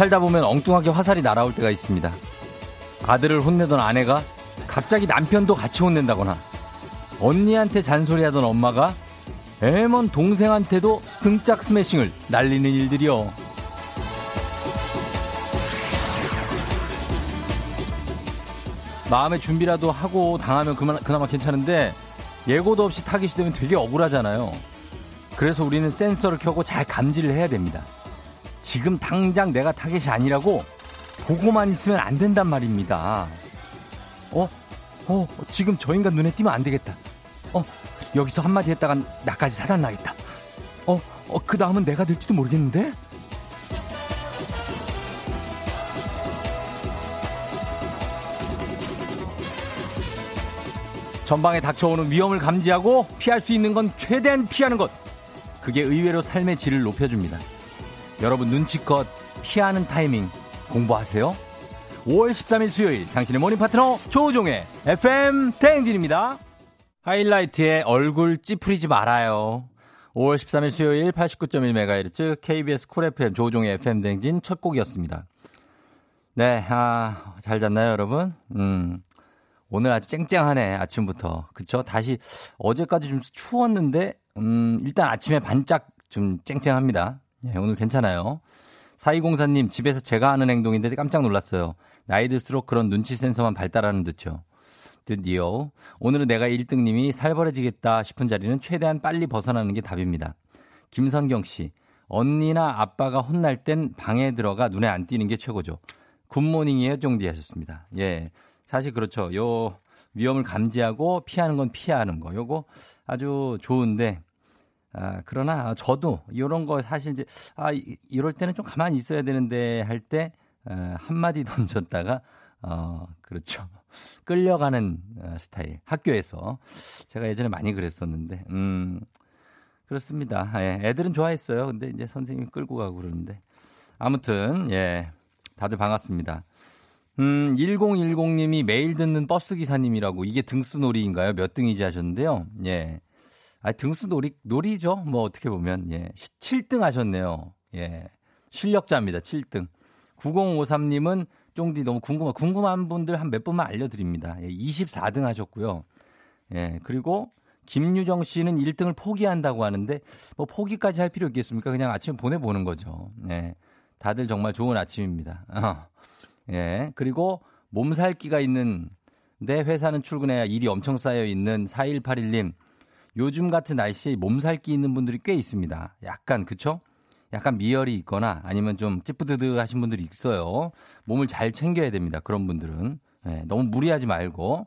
살다 보면 엉뚱하게 화살이 날아올 때가 있습니다. 아들을 혼내던 아내가 갑자기 남편도 같이 혼낸다거나 언니한테 잔소리하던 엄마가 애먼 동생한테도 등짝 스매싱을 날리는 일들이요. 마음의 준비라도 하고 당하면 그나마 괜찮은데 예고도 없이 타깃이 되면 되게 억울하잖아요. 그래서 우리는 센서를 켜고 잘 감지를 해야 됩니다. 지금 당장 내가 타겟이 아니라고 보고만 있으면 안 된단 말입니다. 어? 어, 지금 저 인간 눈에 띄면 안 되겠다. 어, 여기서 한마디 했다가 나까지 사단 나겠다. 어, 어, 그 다음은 내가 될지도 모르겠는데? 전방에 닥쳐오는 위험을 감지하고 피할 수 있는 건 최대한 피하는 것. 그게 의외로 삶의 질을 높여줍니다. 여러분 눈치껏 피하는 타이밍 공부하세요. 5월 13일 수요일 당신의 morning 파트너 조우종의 FM 대행진입니다. 하이라이트의 얼굴 찌푸리지 말아요. 5월 13일 수요일 89.1MHz KBS 쿨 FM 조우종의 FM 대행진 첫 곡이었습니다. 네, 아, 잘 잤나요, 여러분? 음. 오늘 아주 쨍쨍하네, 아침부터. 그쵸? 다시, 어제까지 좀 추웠는데, 음, 일단 아침에 반짝 좀 쨍쨍합니다. 예, 오늘 괜찮아요. 4204님, 집에서 제가 하는 행동인데 깜짝 놀랐어요. 나이 들수록 그런 눈치 센서만 발달하는 듯요. 드디어. 오늘은 내가 1등님이 살벌해지겠다 싶은 자리는 최대한 빨리 벗어나는 게 답입니다. 김선경 씨, 언니나 아빠가 혼날 땐 방에 들어가 눈에 안 띄는 게 최고죠. 굿모닝이에요, 종디 하셨습니다. 예. 사실 그렇죠. 요 위험을 감지하고 피하는 건 피하는 거. 요거 아주 좋은데 아, 그러나 저도 이런 거 사실 이제 아 이럴 때는 좀 가만히 있어야 되는데 할때 어, 한마디 던졌다가 어 그렇죠. 끌려가는 어, 스타일. 학교에서 제가 예전에 많이 그랬었는데 음 그렇습니다. 예, 애들은 좋아했어요. 근데 이제 선생님이 끌고 가고 그러는데 아무튼 예. 다들 반갑습니다. 음, 1010님이 매일 듣는 버스 기사님이라고 이게 등수놀이인가요? 몇 등이지 하셨는데요. 예. 아, 등수 놀이, 놀이죠. 뭐 어떻게 보면. 예. 7등 하셨네요. 예. 실력자입니다. 7등. 9053님은 쫑디 너무 궁금한, 궁금한 분들 한몇 분만 알려드립니다. 예. 24등 하셨고요. 예. 그리고 김유정 씨는 1등을 포기한다고 하는데 뭐 포기까지 할 필요 있겠습니까? 그냥 아침에 보내보는 거죠. 예. 다들 정말 좋은 아침입니다. 어. 예. 그리고 몸살기가 있는 내 회사는 출근해야 일이 엄청 쌓여 있는 4181님. 요즘 같은 날씨에 몸살기 있는 분들이 꽤 있습니다. 약간 그쵸? 약간 미열이 있거나 아니면 좀 찌뿌드드 하신 분들이 있어요. 몸을 잘 챙겨야 됩니다. 그런 분들은. 예, 너무 무리하지 말고.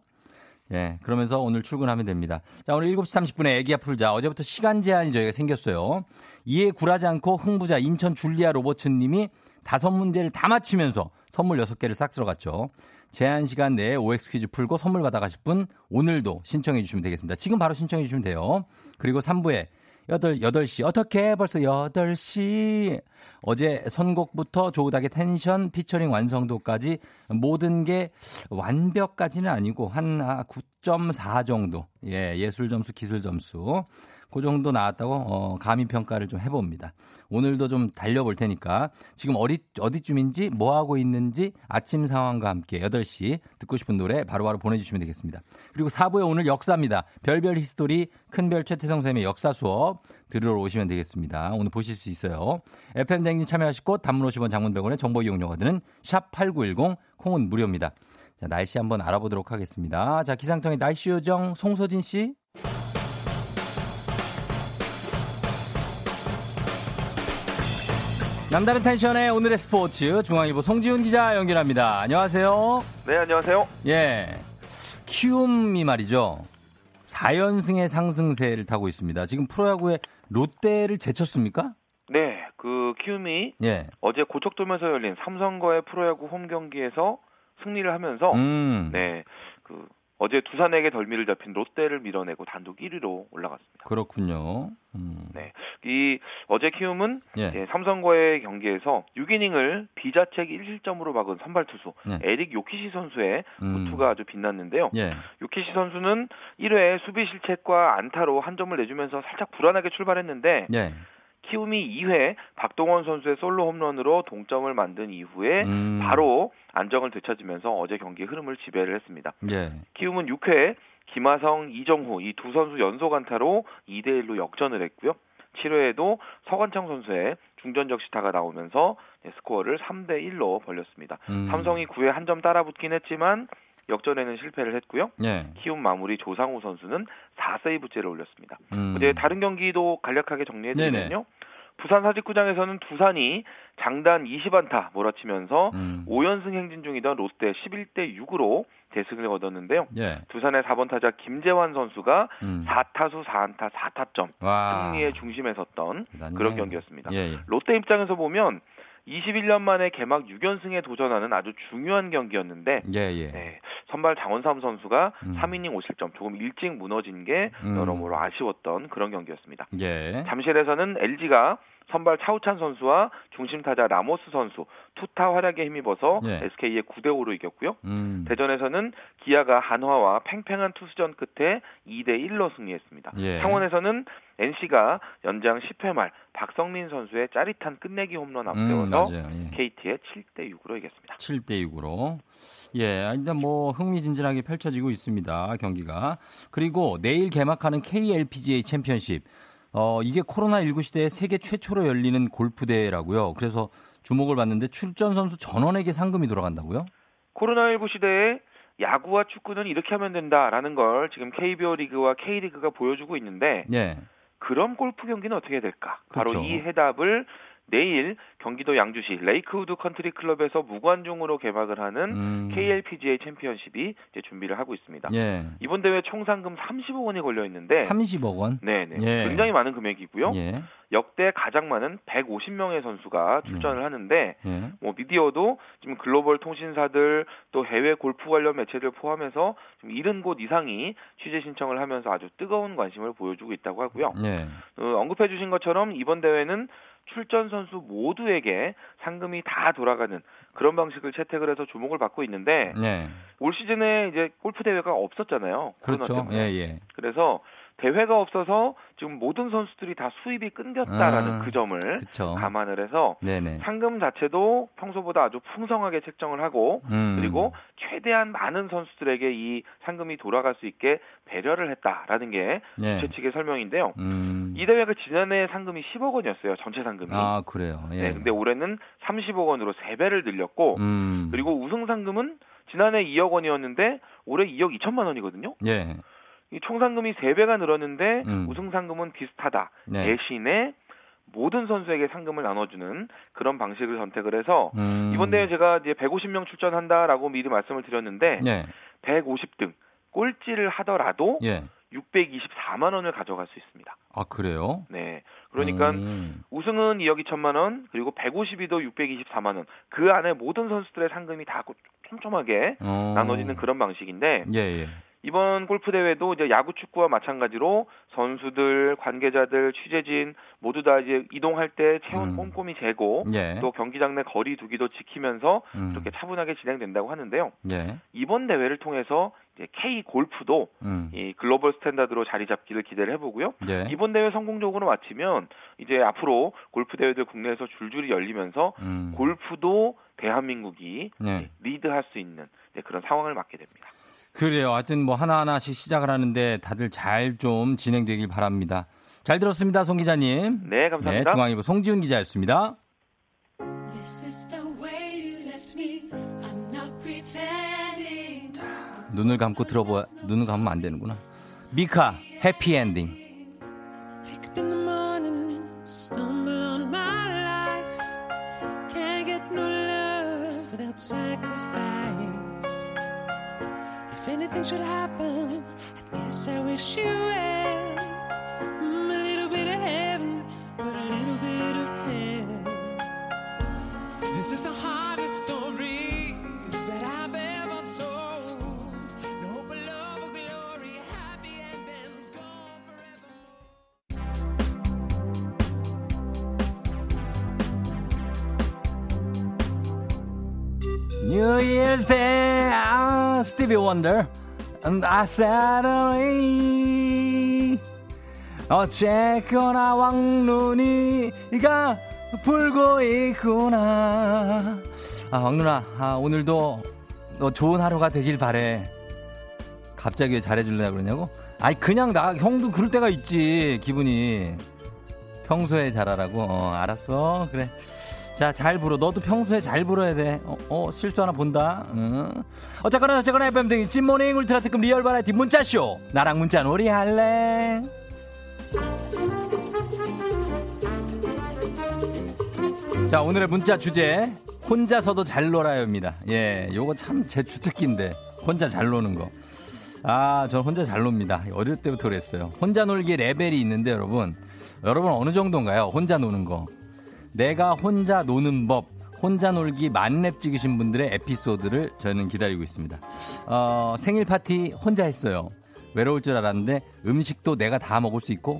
예, 그러면서 오늘 출근하면 됩니다. 자, 오늘 7시 30분에 애기야 풀자. 어제부터 시간 제한이 저희가 생겼어요. 이에 굴하지 않고 흥부자 인천 줄리아 로버츠 님이 다섯 문제를 다 맞히면서 선물 6개를 싹 들어갔죠. 제한 시간 내에 OX 퀴즈 풀고 선물 받아가실 분 오늘도 신청해 주시면 되겠습니다. 지금 바로 신청해 주시면 돼요. 그리고 3부에 8, 8시. 어떻게 벌써 8시. 어제 선곡부터 조우닥의 텐션, 피처링 완성도까지 모든 게 완벽까지는 아니고 한 9.4 정도. 예, 예술 점수, 기술 점수. 그 정도 나왔다고 어, 감히 평가를 좀 해봅니다. 오늘도 좀 달려볼 테니까 지금 어디 어디쯤인지 뭐 하고 있는지 아침 상황과 함께 8시 듣고 싶은 노래 바로바로 바로 보내주시면 되겠습니다. 그리고 4부에 오늘 역사입니다. 별별 history 큰별 최태성 선생님의 역사 수업 들으러 오시면 되겠습니다. 오늘 보실 수 있어요. FM 댕진 참여하시고 단문 50원 장문 100원의 정보 이용료가 드는 샵8910 콩은 무료입니다. 자, 날씨 한번 알아보도록 하겠습니다. 자, 기상청의 날씨 요정 송소진 씨. 남다른 텐션의 오늘의 스포츠 중앙일보 송지훈 기자 연결합니다. 안녕하세요. 네, 안녕하세요. 예. 키움이 말이죠. 4연승의 상승세를 타고 있습니다. 지금 프로야구에 롯데를 제쳤습니까? 네, 그 키움이 예. 어제 고척돔에서 열린 삼성과의 프로야구 홈 경기에서 승리를 하면서 음. 네, 그 어제 두산에게 덜미를 잡힌 롯데를 밀어내고 단독 1위로 올라갔습니다. 그렇군요. 음. 네, 이 어제 키움은 예. 예, 삼성과의 경기에서 6이닝을 비자책 1실점으로 막은 선발 투수 예. 에릭 요키시 선수의 음. 투가 아주 빛났는데요. 예. 요키시 선수는 1회 수비 실책과 안타로 한 점을 내주면서 살짝 불안하게 출발했는데 예. 키움이 2회 박동원 선수의 솔로 홈런으로 동점을 만든 이후에 음. 바로 안정을 되찾으면서 어제 경기 흐름을 지배를 했습니다. 예. 키움은 6회 김하성, 이정후 이두 선수 연속 안타로 2대 1로 역전을 했고요. 7회에도 서건창 선수의 중전적 시타가 나오면서 스코어를 3대 1로 벌렸습니다. 음. 삼성이 9회 한 점 따라붙긴 했지만 역전에는 실패를 했고요. 예. 키움 마무리 조상우 선수는 4세이브째를 올렸습니다. 음. 이제 다른 경기도 간략하게 정리해드리면요. 부산 사직구장에서는 두산이 장단 20안타 몰아치면서 음. 5연승 행진 중이던 롯데 11대 6으로 대승을 거뒀는데요. 예. 두산의 4번 타자 김재환 선수가 음. 4타수 4안타 4타점 와. 승리의 중심에 섰던 그런 경기였습니다. 예, 예. 롯데 입장에서 보면 21년 만에 개막 6연승에 도전하는 아주 중요한 경기였는데 예, 예. 네, 선발 장원삼 선수가 음. 3이닝 5실점 조금 일찍 무너진 게 음. 여러모로 아쉬웠던 그런 경기였습니다. 예. 잠실에서는 LG가 선발 차우찬 선수와 중심 타자 라모스 선수 투타 활약에 힘입어서 예. SK의 9대 5로 이겼고요. 음. 대전에서는 기아가 한화와 팽팽한 투수전 끝에 2대 1로 승리했습니다. 예. 창원에서는 NC가 연장 10회 말 박성민 선수의 짜릿한 끝내기 홈런 앞세워서 음, 예. KT의 7대 6으로 이겼습니다. 7대 6으로. 예, 일단 뭐 흥미진진하게 펼쳐지고 있습니다. 경기가. 그리고 내일 개막하는 KLPGA 챔피언십. 어, 이게 코로나19 시대에 세계 최초로 열리는 골프 대회라고요. 그래서 주목을 받는데 출전 선수 전원에게 상금이 돌아간다고요? 코로나19 시대에 야구와 축구는 이렇게 하면 된다라는 걸 지금 KBO 리그와 K리그가 보여주고 있는데 예. 그럼 골프 경기는 어떻게 될까? 그렇죠. 바로 이 해답을 내일 경기도 양주시 레이크우드 컨트리 클럽에서 무관중으로 개막을 하는 음. KLPGA 챔피언십이 이제 준비를 하고 있습니다. 예. 이번 대회 총 상금 30억 원이 걸려 있는데 30억 원? 네, 네. 예. 굉장히 많은 금액이고요. 예. 역대 가장 많은 150명의 선수가 출전을 예. 하는데 예. 뭐 미디어도 지금 글로벌 통신사들 또 해외 골프 관련 매체들 포함해서 지금 70곳 이상이 취재 신청을 하면서 아주 뜨거운 관심을 보여주고 있다고 하고요. 예. 어, 언급해 주신 것처럼 이번 대회는 출전 선수 모두에게 상금이 다 돌아가는 그런 방식을 채택을 해서 주목을 받고 있는데 네. 올 시즌에 이제 골프 대회가 없었잖아요. 그렇죠. 예, 예. 그래서 대회가 없어서 지금 모든 선수들이 다 수입이 끊겼다라는 아, 그 점을 그쵸. 감안을 해서 네네. 상금 자체도 평소보다 아주 풍성하게 책정을 하고 음. 그리고 최대한 많은 선수들에게 이 상금이 돌아갈 수 있게 배려를 했다라는 게 네. 주최 측의 설명인데요. 음. 이 대회가 지난해 상금이 10억 원이었어요. 전체 상금이. 아 그래요. 예. 네, 근데 올해는 30억 원으로 3 배를 늘렸고 음. 그리고 우승 상금은 지난해 2억 원이었는데 올해 2억 2천만 원이거든요. 예. 이 총상금이 3배가 늘었는데 음. 우승 상금은 비슷하다. 네. 대신에 모든 선수에게 상금을 나눠주는 그런 방식을 선택을 해서 음. 이번 대회 제가 이제 150명 출전한다라고 미리 말씀을 드렸는데 네. 150등 꼴찌를 하더라도 예. 624만 원을 가져갈 수 있습니다. 아 그래요? 네. 그러니까 음. 우승은 2억 2천만 원, 그리고 150위도 624만 원. 그 안에 모든 선수들의 상금이 다 촘촘하게 어. 나눠지는 그런 방식인데 예, 예. 이번 골프 대회도 이제 야구 축구와 마찬가지로 선수들, 관계자들, 취재진 모두 다 이제 이동할 때 체온 음. 꼼꼼히 재고 예. 또 경기장 내 거리 두기도 지키면서 음. 이렇게 차분하게 진행된다고 하는데요. 예. 이번 대회를 통해서 이제 K 골프도 음. 이 글로벌 스탠다드로 자리 잡기를 기대를 해보고요. 예. 이번 대회 성공적으로 마치면 이제 앞으로 골프 대회들 국내에서 줄줄이 열리면서 음. 골프도 대한민국이 네. 리드할 수 있는 그런 상황을 맞게 됩니다. 그래요. 하여튼 뭐 하나하나씩 시작을 하는데 다들 잘 좀 진행되길 바랍니다. 잘 들었습니다, 송 기자님. 네, 감사합니다. 네, 중앙일보 송지훈 기자였습니다. 자, 눈을 감고 들어보아, 눈을 감으면 안 되는구나. 미카, 해피 엔딩. Should happen, I guess I wish you well. Mm, a little bit of heaven, but a little bit of hell. This is the hardest story that I've ever told. No hope love or glory, happy endings gone forever. New Year's Day, ah, Stevie Wonder. Said away. 어쨌거나 왕눈이가 불고 있구나. 아, 왕눈아, 아, 오늘도 너 좋은 하루가 되길 바래. 갑자기 왜 잘해줄래 그러냐고? 아니, 그냥 나, 형도 그럴 때가 있지, 기분이. 평소에 잘하라고? 어, 알았어. 그래. 자, 잘 불어. 너도 평소에 잘 불어야 돼. 어, 어 실수 하나 본다. 응. 어쨌거나, 어쨌거나, FM 등이 찐모닝 울트라 특급 real variety 문자쇼. 나랑 문자 놀이 할래? 자, 오늘의 문자 주제. 혼자서도 잘 놀아요입니다. 예, 요거 참 제 주특기인데. 혼자 잘 노는 거. 아, 전 혼자 잘 놉니다. 어릴 때부터 그랬어요. 혼자 놀기 레벨이 있는데, 여러분. 여러분 어느 정도인가요? 혼자 노는 거. 내가 혼자 노는 법. 혼자 놀기 만렙 찍으신 분들의 에피소드를 저는 기다리고 있습니다. 어, 생일 파티 혼자 했어요. 외로울 줄 알았는데 음식도 내가 다 먹을 수 있고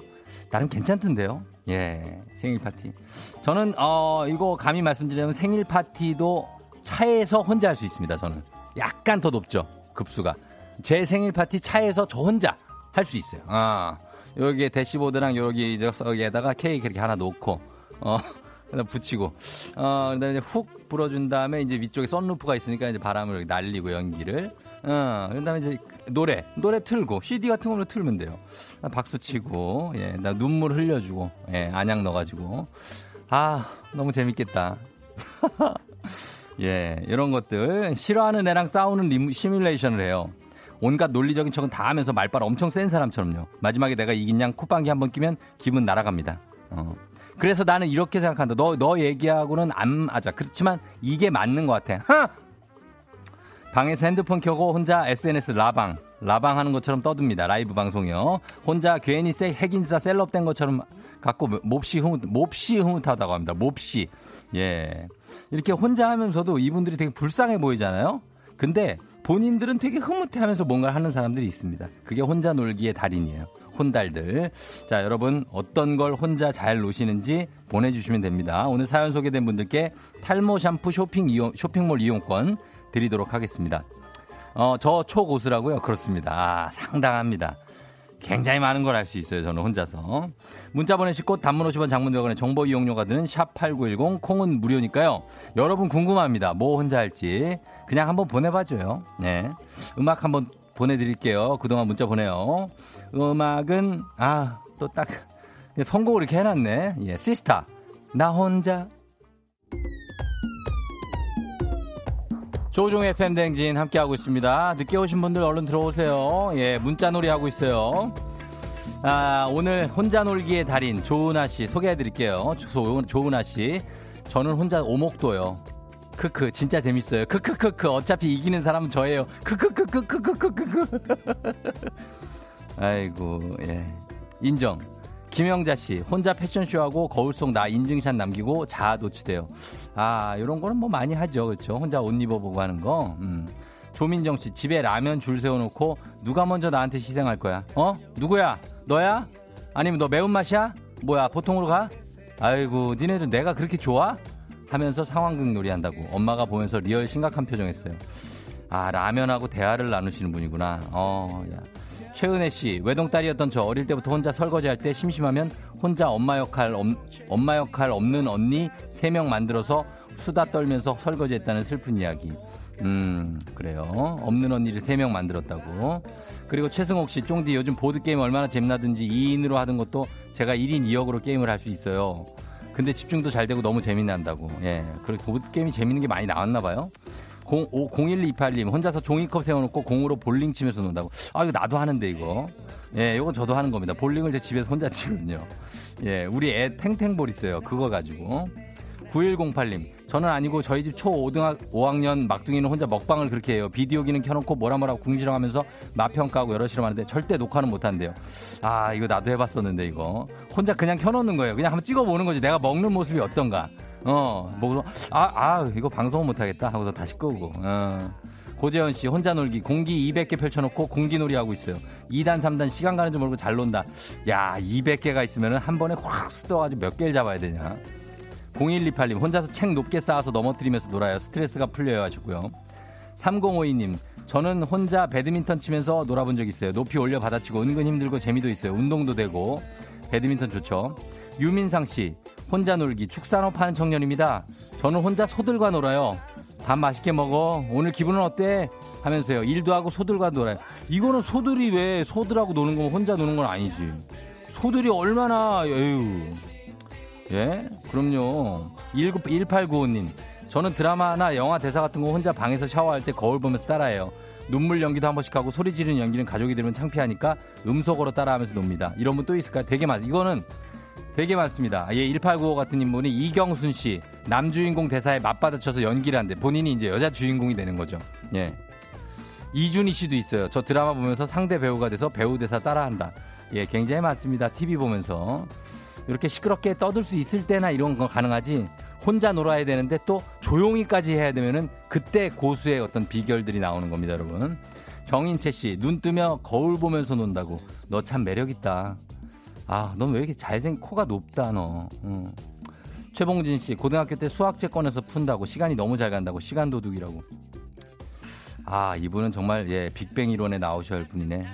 나름 괜찮던데요. 예, 생일 파티. 저는 어 이거 감히 말씀드리면 생일 파티도 차에서 혼자 할 수 있습니다. 저는 약간 더 높죠 급수가. 제 생일 파티 차에서 저 혼자 할 수 있어요. 아 여기에 대시보드랑 여기 저기에다가 케이크 이렇게 하나 놓고 어 그다음 붙이고 어 그다음에 훅 불어준 다음에 이제 위쪽에 썬루프가 있으니까 이제 바람을 날리고 연기를 어, 그다음에 이제 노래, 노래 틀고 CD 같은 걸로 틀면 돼요. 박수 치고, 예, 나 눈물 흘려주고, 예, 안약 넣어가지고, 아, 너무 재밌겠다. 예, 이런 것들 싫어하는 애랑 싸우는 리무, 시뮬레이션을 해요. 온갖 논리적인 척은 다 하면서 말빨 엄청 센 사람처럼요. 마지막에 내가 이긴 양 콧방귀 한번 끼면 기분 날아갑니다. 어. 그래서 나는 이렇게 생각한다. 너, 너 얘기하고는 안 맞아. 그렇지만 이게 맞는 것 같아. 하! 방에서 핸드폰 켜고 혼자 SNS 라방, 라방 하는 것처럼 떠듭니다. 라이브 방송이요. 혼자 괜히 세, 핵인싸 셀럽 된 것처럼 갖고 몹시 흐뭇, 몹시 흐뭇하다고 합니다. 몹시. 예. 이렇게 혼자 하면서도 이분들이 되게 불쌍해 보이잖아요? 근데 본인들은 되게 흐뭇해 하면서 뭔가를 하는 사람들이 있습니다. 그게 혼자 놀기의 달인이에요. 혼달들. 자, 여러분, 어떤 걸 혼자 잘 노시는지 보내주시면 됩니다. 오늘 사연 소개된 분들께 탈모 샴푸 쇼핑 이용, 쇼핑몰 이용권 드리도록 하겠습니다. 어, 저 초고수라고요? 그렇습니다. 아, 상당합니다. 굉장히 많은 걸 알 수 있어요. 저는 혼자서. 문자 보내실 곳 단문 50원 장문 대원의 정보 이용료가 드는 샵8910 콩은 무료니까요. 여러분 궁금합니다. 뭐 혼자 할지. 그냥 한번 보내봐줘요. 네. 음악 한번 보내드릴게요. 그동안 문자 보내요. 음악은, 아, 또 딱, 선곡을 이렇게 해놨네. 예, 시스타. 나 혼자. 조종의 팬댕진 함께하고 있습니다. 늦게 오신 분들 얼른 들어오세요. 예, 문자놀이 하고 있어요. 아, 오늘 혼자 놀기의 달인 조은아 씨 소개해 드릴게요. 조은아 씨. 저는 혼자 오목도요. 크크, 진짜 재밌어요. 크크크크. 어차피 이기는 사람은 저예요. 크크크크크크크크. 아이고, 예. 인정. 김영자 씨, 혼자 패션쇼하고 거울 속 나 인증샷 남기고 자아 도취돼요. 아, 이런 거는 뭐 많이 하죠. 그렇죠? 혼자 옷 입어보고 하는 거. 음. 조민정 씨, 집에 라면 줄 세워놓고 누가 먼저 나한테 희생할 거야? 어? 누구야? 너야? 아니면 너 매운맛이야? 뭐야, 보통으로 가? 아이고, 니네들 내가 그렇게 좋아? 하면서 상황극 놀이 한다고 엄마가 보면서 real 심각한 표정 했어요. 아, 라면하고 대화를 나누시는 분이구나. 어, 야. 최은혜 씨, 외동딸이었던 저 어릴 때부터 혼자 설거지할 때 심심하면 혼자 엄마 역할, 엄, 엄마 역할 없는 언니 3명 만들어서 수다 떨면서 설거지했다는 슬픈 이야기. 음, 그래요. 없는 언니를 3명 만들었다고. 그리고 최승옥 씨, 쫑디 요즘 보드게임 얼마나 재미나든지 2인으로 하던 것도 제가 1인 2역으로 게임을 할 수 있어요. 근데 집중도 잘 되고 너무 재미난다고. 예. 그리고 보드게임이 재밌는 게 많이 나왔나 봐요. 0, 0128님 혼자서 종이컵 세워놓고 공으로 볼링 치면서 논다고. 아 이거 나도 하는데 이거. 예, 이건 저도 하는 겁니다. 볼링을 제 집에서 혼자 치거든요. 예, 우리 애 탱탱볼 있어요. 그거 가지고. 9108님, 저는 아니고 저희 집 초 5등학 5학년 막둥이는 혼자 먹방을 그렇게 해요. 비디오기는 켜놓고 뭐라 뭐라 궁시렁하면서 맛평가하고 여러 실험 하는데 절대 녹화는 못한대요. 아, 이거 나도 해봤었는데 이거. 혼자 그냥 켜놓는 거예요. 그냥 한번 찍어보는 거지. 내가 먹는 모습이 어떤가. 어, 뭐, 아, 아, 이거 방송은 못하겠다 하고서 다시 끄고, 어. 고재현 씨, 혼자 놀기, 공기 200개 펼쳐놓고 공기놀이 하고 있어요. 2단, 3단 시간 가는 줄 모르고 잘 논다. 야, 200개가 있으면 한 번에 확 쏟아가지고 몇 개를 잡아야 되냐. 0128님, 혼자서 책 높게 쌓아서 넘어뜨리면서 놀아요. 스트레스가 풀려요 하셨고요. 3052님, 저는 혼자 배드민턴 치면서 놀아본 적 있어요. 높이 올려 받아치고 은근 힘들고 재미도 있어요. 운동도 되고. 배드민턴 좋죠. 유민상 씨, 혼자 놀기, 축산업 하는 청년입니다. 저는 혼자 소들과 놀아요. 밥 맛있게 먹어. 오늘 기분은 어때? 하면서요. 일도 하고 소들과 놀아요. 이거는 소들이 왜 소들하고 노는 거면 혼자 노는 건 아니지. 소들이 얼마나, 에휴. 예? 그럼요. 1895님. 저는 드라마나 영화 대사 같은 거 혼자 방에서 샤워할 때 거울 보면서 따라해요. 눈물 연기도 한 번씩 하고 소리 지르는 연기는 가족이 들으면 창피하니까 음속으로 따라하면서 놉니다. 이런 분 또 있을까요? 되게 많, 이거는 되게 많습니다. 예, 1895 같은 인분이 이경순 씨. 남주인공 대사에 맞받아쳐서 연기를 한대. 본인이 이제 여자 주인공이 되는 거죠. 예. 이준희 씨도 있어요. 저 드라마 보면서 상대 배우가 돼서 배우 대사 따라한다. 예, 굉장히 많습니다. TV 보면서. 이렇게 시끄럽게 떠들 수 있을 때나 이런 거 가능하지. 혼자 놀아야 되는데 또 조용히까지 해야 되면은 그때 고수의 어떤 비결들이 나오는 겁니다, 여러분. 정인채 씨, 눈 뜨며 거울 보면서 논다고. 너 참 매력있다. 아, 넌 왜 이렇게 잘생, 코가 높다, 너. 응. 최봉진 씨, 고등학교 때 수학책 꺼내서 푼다고. 시간이 너무 잘 간다고. 시간 도둑이라고. 아, 이분은 정말, 예, 빅뱅 이론에 나오셔야 할 분이네.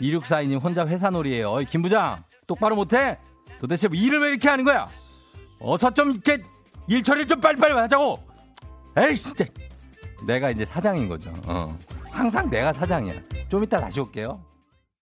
2642님, 혼자 회사놀이에요. 어이, 김 부장! 똑바로 못해? 도대체 뭐 일을 왜 이렇게 하는 거야? 어서 좀 이렇게 일 처리를 좀 빨리빨리 하자고! 에이, 진짜! 내가 이제 사장인 거죠. 어. 항상 내가 사장이야. 좀 이따 다시 올게요.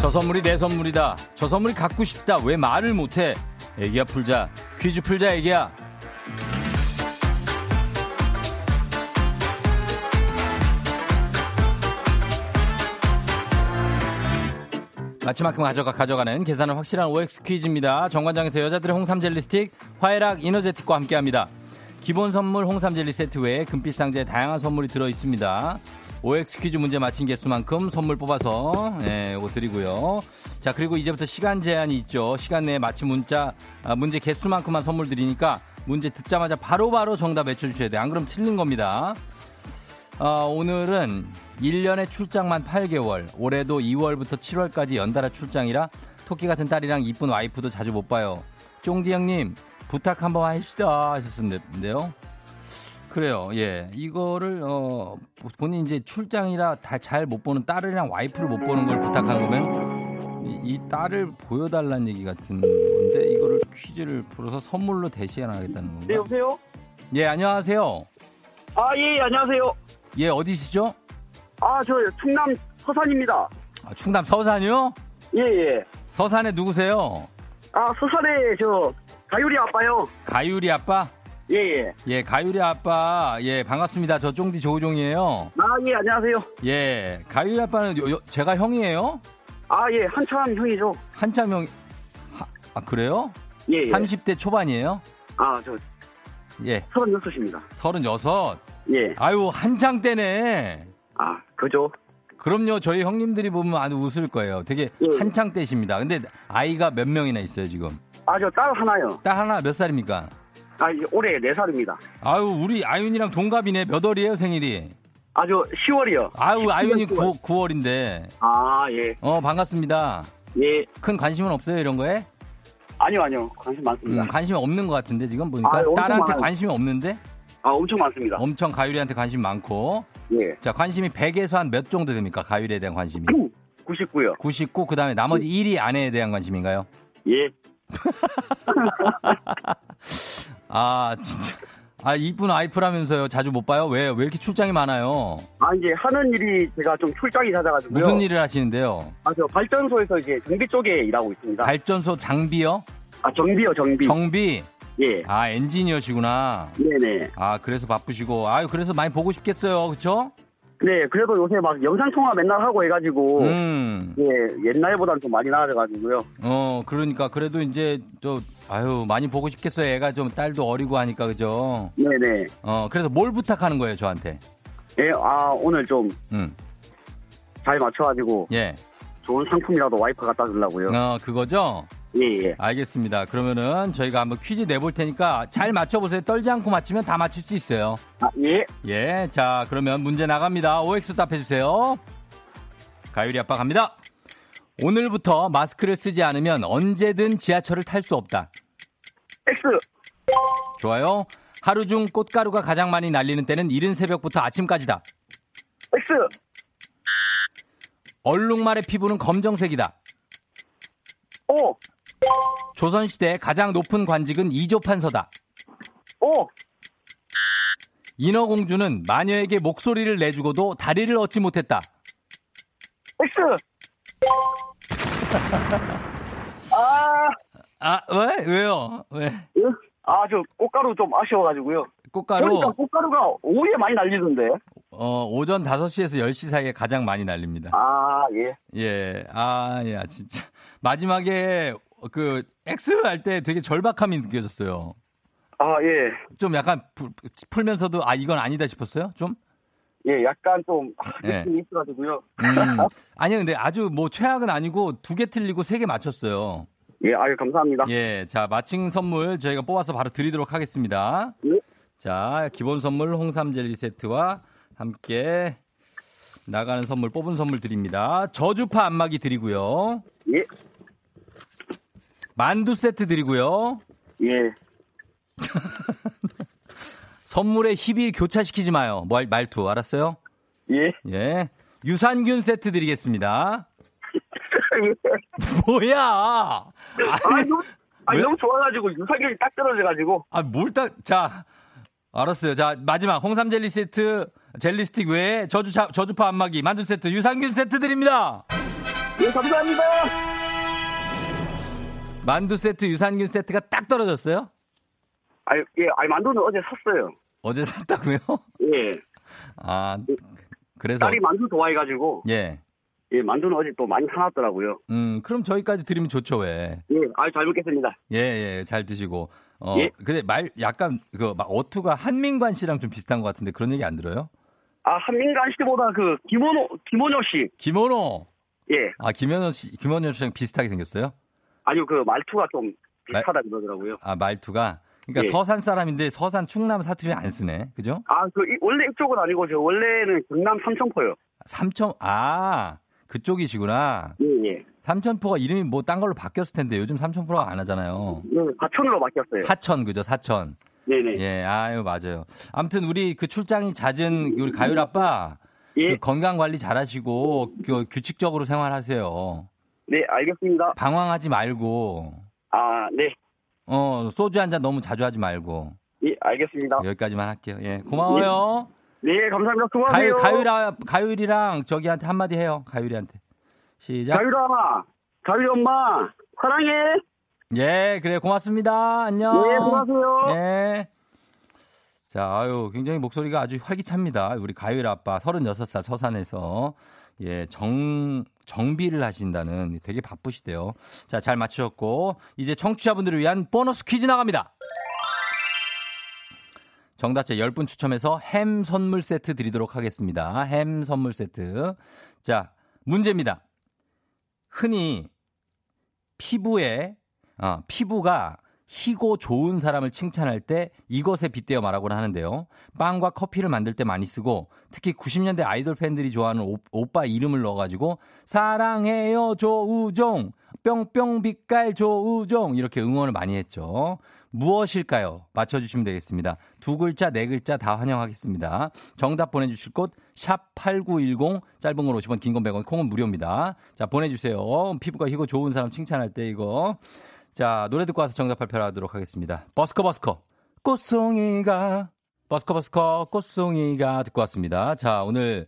저 선물이 내 선물이다. 저 선물이 갖고 싶다. 왜 말을 못해? 애기야 풀자. 퀴즈 풀자 애기야. 마치만큼 가져가 가져가는 계산은 확실한 OX 퀴즈입니다. 정관장에서 여자들의 홍삼 젤리 스틱, 화해락 이너제틱과 함께합니다. 기본 선물 홍삼 젤리 세트 외에 금빛 상자에 다양한 선물이 들어 있습니다. OX 퀴즈 문제 맞힌 개수만큼 선물 뽑아서 예, 요거 드리고요. 자, 그리고 이제부터 시간 제한이 있죠. 시간 내에 맞힌 문자 아, 문제 개수만큼만 선물 드리니까 문제 듣자마자 바로바로 바로 정답 외쳐 주셔야 돼요. 안 그럼 틀린 겁니다. 어, 오늘은 1년에 출장만 8개월, 올해도 2월부터 7월까지 연달아 출장이라 토끼 같은 딸이랑 이쁜 와이프도 자주 못 봐요. 쫑디 형님, 부탁 한번 하십시다 하셨는데요. 그래요. 예. 이거를 어 본인 이제 출장이라 다 잘 못 보는 딸이랑 와이프를 못 보는 걸 부탁한 거면 이, 이 딸을 보여달라는 얘기 같은 건데 이거를 퀴즈를 풀어서 선물로 대시하겠다는 건가? 네, 여보세요? 예, 안녕하세요. 아, 예, 안녕하세요. 예, 어디시죠? 아, 저 충남 서산입니다. 아, 충남 서산이요? 예, 예. 서산에 누구세요? 아, 서산에 저 가유리 아빠요. 가유리 아빠? 예, 예. 예, 가유리 아빠. 예, 반갑습니다. 저 쫑디 조우종이에요. 아, 예, 안녕하세요. 예, 가유리 아빠는 요, 요, 제가 형이에요? 아, 예, 한참 형이죠. 한참 형. 하, 아, 그래요? 예, 예. 30대 초반이에요? 아, 저. 예. 36입니다. 36? 예. 아유, 한창 때네. 아, 그죠? 그럼요. 저희 형님들이 보면 아주 웃을 거예요. 되게 예. 한창 때십니다. 근데 아이가 몇 명이나 있어요, 지금? 아, 저 딸 하나요. 딸 하나 몇 살입니까? 아, 올해 4살입니다. 아유, 우리 아윤이랑 동갑이네. 몇 월이에요, 생일이? 아, 저 10월이요. 아유, 아윤이 9, 9월 인데. 아, 예. 어, 반갑습니다. 예. 큰 관심은 없어요, 이런 거에? 아니요, 아니요. 관심 많습니다. 음, 관심이 없는 것 같은데, 지금 보니까. 아, 딸한테 많아요. 관심이 없는데? 아, 엄청 많습니다. 엄청 가율이한테 관심 많고. 예. 자, 관심이 100에서 한 몇 정도 됩니까? 가율에 대한 관심이. 99요. 99, 그 다음에 나머지 1위 아내에 대한 관심인가요? 예. 아, 진짜. 아, 이쁜 아이프라면서요. 자주 못 봐요? 왜, 왜 이렇게 출장이 많아요? 아, 이제 하는 일이 제가 좀 출장이 잦아가지고요. 무슨 일을 하시는데요? 아, 저 발전소에서 이제 정비 쪽에 일하고 있습니다. 발전소 장비요? 아, 정비요, 정비. 정비? 예. 아, 엔지니어시구나. 네네. 아, 그래서 바쁘시고. 아유, 그래서 많이 보고 싶겠어요. 그쵸? 네, 그래도 요새 막 영상통화 맨날 하고 해가지고. 음. 예, 옛날보다는 좀 많이 나아져가지고요. 어, 그러니까. 그래도 이제 또, 아유, 많이 보고 싶겠어요. 애가 좀 딸도 어리고 하니까, 그죠? 네네. 어, 그래서 뭘 부탁하는 거예요, 저한테? 예, 아, 오늘 좀. 음. 잘 맞춰가지고. 예. 좋은 상품이라도 와이프 갖다 주려고요. 어, 그거죠? 예, 예. 알겠습니다. 그러면은 저희가 한번 퀴즈 내볼 테니까 잘 맞춰보세요. 떨지 않고 맞히면 다 맞힐 수 있어요. 아, 예. 예. 자, 그러면 문제 나갑니다. OX 답해주세요. 가율이 아빠 갑니다. 오늘부터 마스크를 쓰지 않으면 언제든 지하철을 탈 수 없다. X. 좋아요. 하루 중 꽃가루가 가장 많이 날리는 때는 이른 새벽부터 아침까지다. X. 얼룩말의 피부는 검정색이다. 오. 조선시대 가장 높은 관직은 이조판서다. 오. 인어공주는 마녀에게 목소리를 내주고도 다리를 얻지 못했다. X. 아. 아, 왜? 왜요? 왜? 아, 저 꽃가루 좀 아쉬워가지고요. 꽃가루? 그러니까 꽃가루가 오후에 많이 날리던데. 어, 오전 5시에서 10시 사이에 가장 많이 날립니다. 아, 예. 예. 아, 야, 진짜. 마지막에 그 X 할 때 되게 절박함이 느껴졌어요. 아, 예. 좀 약간 풀, 풀면서도 아, 이건 아니다 싶었어요? 좀? 예, 약간 좀 예. 느낌이 있어가지고요. 음. 아니 근데 아주 뭐 최악은 아니고 두 개 틀리고 세 개 맞췄어요. 예, 아유 감사합니다. 예, 자 마칭 선물 저희가 뽑아서 바로 드리도록 하겠습니다. 예. 자 기본 선물 홍삼 젤리 세트와 함께 나가는 선물 뽑은 선물 드립니다. 저주파 안마기 드리고요. 예. 만두 세트 드리고요. 예. 선물에 희비 교차시키지 마요. 뭐, 말투 알았어요? 예. 예. 유산균 세트 드리겠습니다. 뭐야? 아니, 너무, 아니 너무 좋아가지고 유산균이 딱 떨어져가지고. 아, 뭘 딱, 자, 알았어요. 자, 마지막 홍삼 젤리 세트, 젤리 스틱 외에 저주, 저주파 안마기, 만두 세트, 유산균 세트 드립니다. 예, 감사합니다. 만두 세트, 유산균 세트가 딱 떨어졌어요? 아, 예, 아니 만두는 어제 샀어요. 어제 샀다고요? 예. 아, 그래서 딸이 만두 좋아해가지고. 예. 예, 만두는 어제 또 많이 사놨더라고요. 음, 그럼 저희까지 드리면 좋죠, 왜? 예, 아유, 잘 먹겠습니다. 예, 예, 잘 드시고. 어, 예? 근데 말, 약간, 그, 막, 어투가 한민관 씨랑 좀 비슷한 것 같은데 그런 얘기 안 들어요? 아, 한민관 씨보다 그, 김원호, 김원호 씨. 김원호! 예. 아, 김원호 씨, 김원호 씨랑 비슷하게 생겼어요? 아니요, 그 말투가 좀 비슷하다 말, 그러더라고요. 아, 말투가? 그러니까 예. 서산 사람인데 서산 충남 사투리 안 쓰네. 그죠? 아, 그 원래 이쪽은 아니고 저 원래는 경남 삼천포요. 삼천 아 그쪽이시구나. 예, 예. 삼천포가 이름이 뭐 딴 걸로 바뀌었을 텐데 요즘 삼천포가 안 하잖아요. 네, 사천으로 바뀌었어요. 사천 그죠? 사천. 네네. 예, 아유 맞아요. 아무튼 우리 그 출장이 잦은 우리 가율 아빠 예. 그 건강 관리 잘하시고 그 규칙적으로 생활하세요. 네, 알겠습니다. 방황하지 말고. 아, 네. 어, 소주 한 잔 너무 자주 하지 말고. 예, 알겠습니다. 여기까지만 할게요. 예, 고마워요. 네, 네 감사합니다. 수고하세요. 가율, 가율아, 가율이랑 저기한테 한마디 해요. 가율이한테. 시작. 가율아, 가율 엄마, 사랑해. 예, 그래, 고맙습니다. 안녕. 네, 수고하세요. 네. 자, 아유, 굉장히 목소리가 아주 활기찹니다. 우리 가율 아빠, 36살 서산에서. 예, 정, 정비를 하신다는 되게 바쁘시대요. 자, 잘 맞추셨고, 이제 청취자분들을 위한 보너스 퀴즈 나갑니다. 정답자 10분 추첨해서 햄 선물 세트 드리도록 하겠습니다. 햄 선물 세트. 자, 문제입니다. 흔히 피부에, 어, 피부가 희고 좋은 사람을 칭찬할 때 이것에 빗대어 말하곤 하는데요. 빵과 커피를 만들 때 많이 쓰고 특히 90년대 아이돌 팬들이 좋아하는 오, 오빠 이름을 넣어가지고 사랑해요 조우종 뿅뿅 빛깔 조우종 이렇게 응원을 많이 했죠. 무엇일까요? 맞춰주시면 되겠습니다. 두 글자, 네 글자 다 환영하겠습니다. 정답 보내주실 곳, 샵8910, 짧은 건 50원, 긴 건 100원, 콩은 무료입니다. 자, 보내주세요. 피부가 희고 좋은 사람 칭찬할 때 이거. 자, 노래 듣고 와서 정답 발표하도록 하겠습니다. 버스커 버스커. 꽃송이가 버스커 버스커 꽃송이가 듣고 왔습니다. 자, 오늘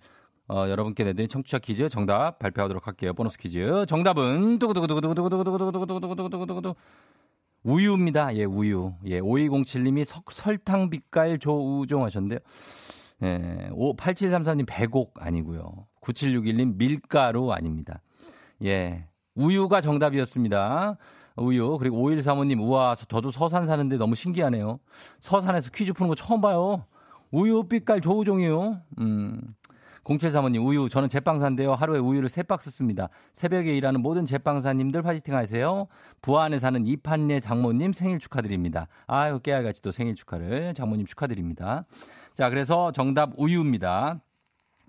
어, 여러분께 내드린 청취자 퀴즈 정답 발표하도록 할게요. 보너스 퀴즈. 정답은 두구두구두구두구두구두구두구두구두구두구두구두구 우유입니다. 예, 우유. 예, 5207님이 석, 설탕 빛깔 조우종 하셨는데요. 예, 8733님 배곡 아니고요. 9761님 밀가루 아닙니다. 예, 우유가 정답이었습니다. 우유. 그리고 5135님, 우와, 저도 서산 사는데 너무 신기하네요. 서산에서 퀴즈 푸는 거 처음 봐요. 우유 빛깔 조우종이요. 음. 0735님, 우유. 저는 제빵사인데요. 하루에 우유를 3박스 씁니다. 새벽에 일하는 모든 제빵사님들 화이팅 하세요. 부안에 사는 이판례 장모님 생일 축하드립니다. 아유, 깨알같이 또 생일 축하를 장모님 축하드립니다. 자, 그래서 정답 우유입니다.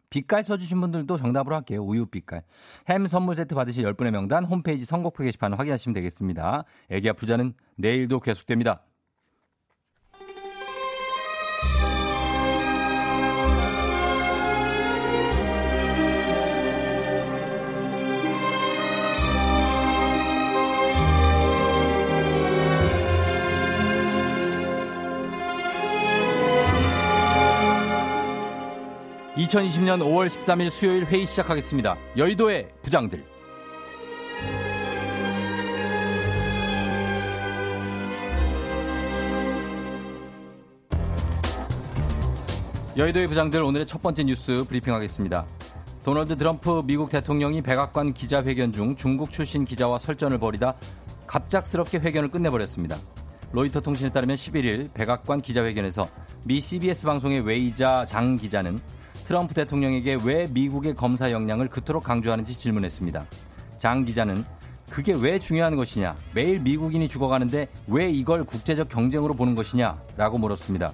빛깔 써주신 분들도 정답으로 할게요. 우유 빛깔. 햄 선물 세트 받으실 10분의 명단 홈페이지 선곡표 게시판 확인하시면 되겠습니다. 애기 아프자는 내일도 계속됩니다. 2020년 5월 13일 수요일 회의 시작하겠습니다. 여의도의 부장들. 여의도의 부장들 오늘의 첫 번째 뉴스 브리핑하겠습니다. 도널드 트럼프 미국 대통령이 백악관 기자회견 중 중국 출신 기자와 설전을 벌이다 갑작스럽게 회견을 끝내버렸습니다. 로이터 통신에 따르면 11일 백악관 기자회견에서 미 CBS 방송의 웨이자 장 기자는 트럼프 대통령에게 왜 미국의 검사 역량을 그토록 강조하는지 질문했습니다. 장 기자는 그게 왜 중요한 것이냐? 매일 미국인이 죽어가는데 왜 이걸 국제적 경쟁으로 보는 것이냐? 라고 물었습니다.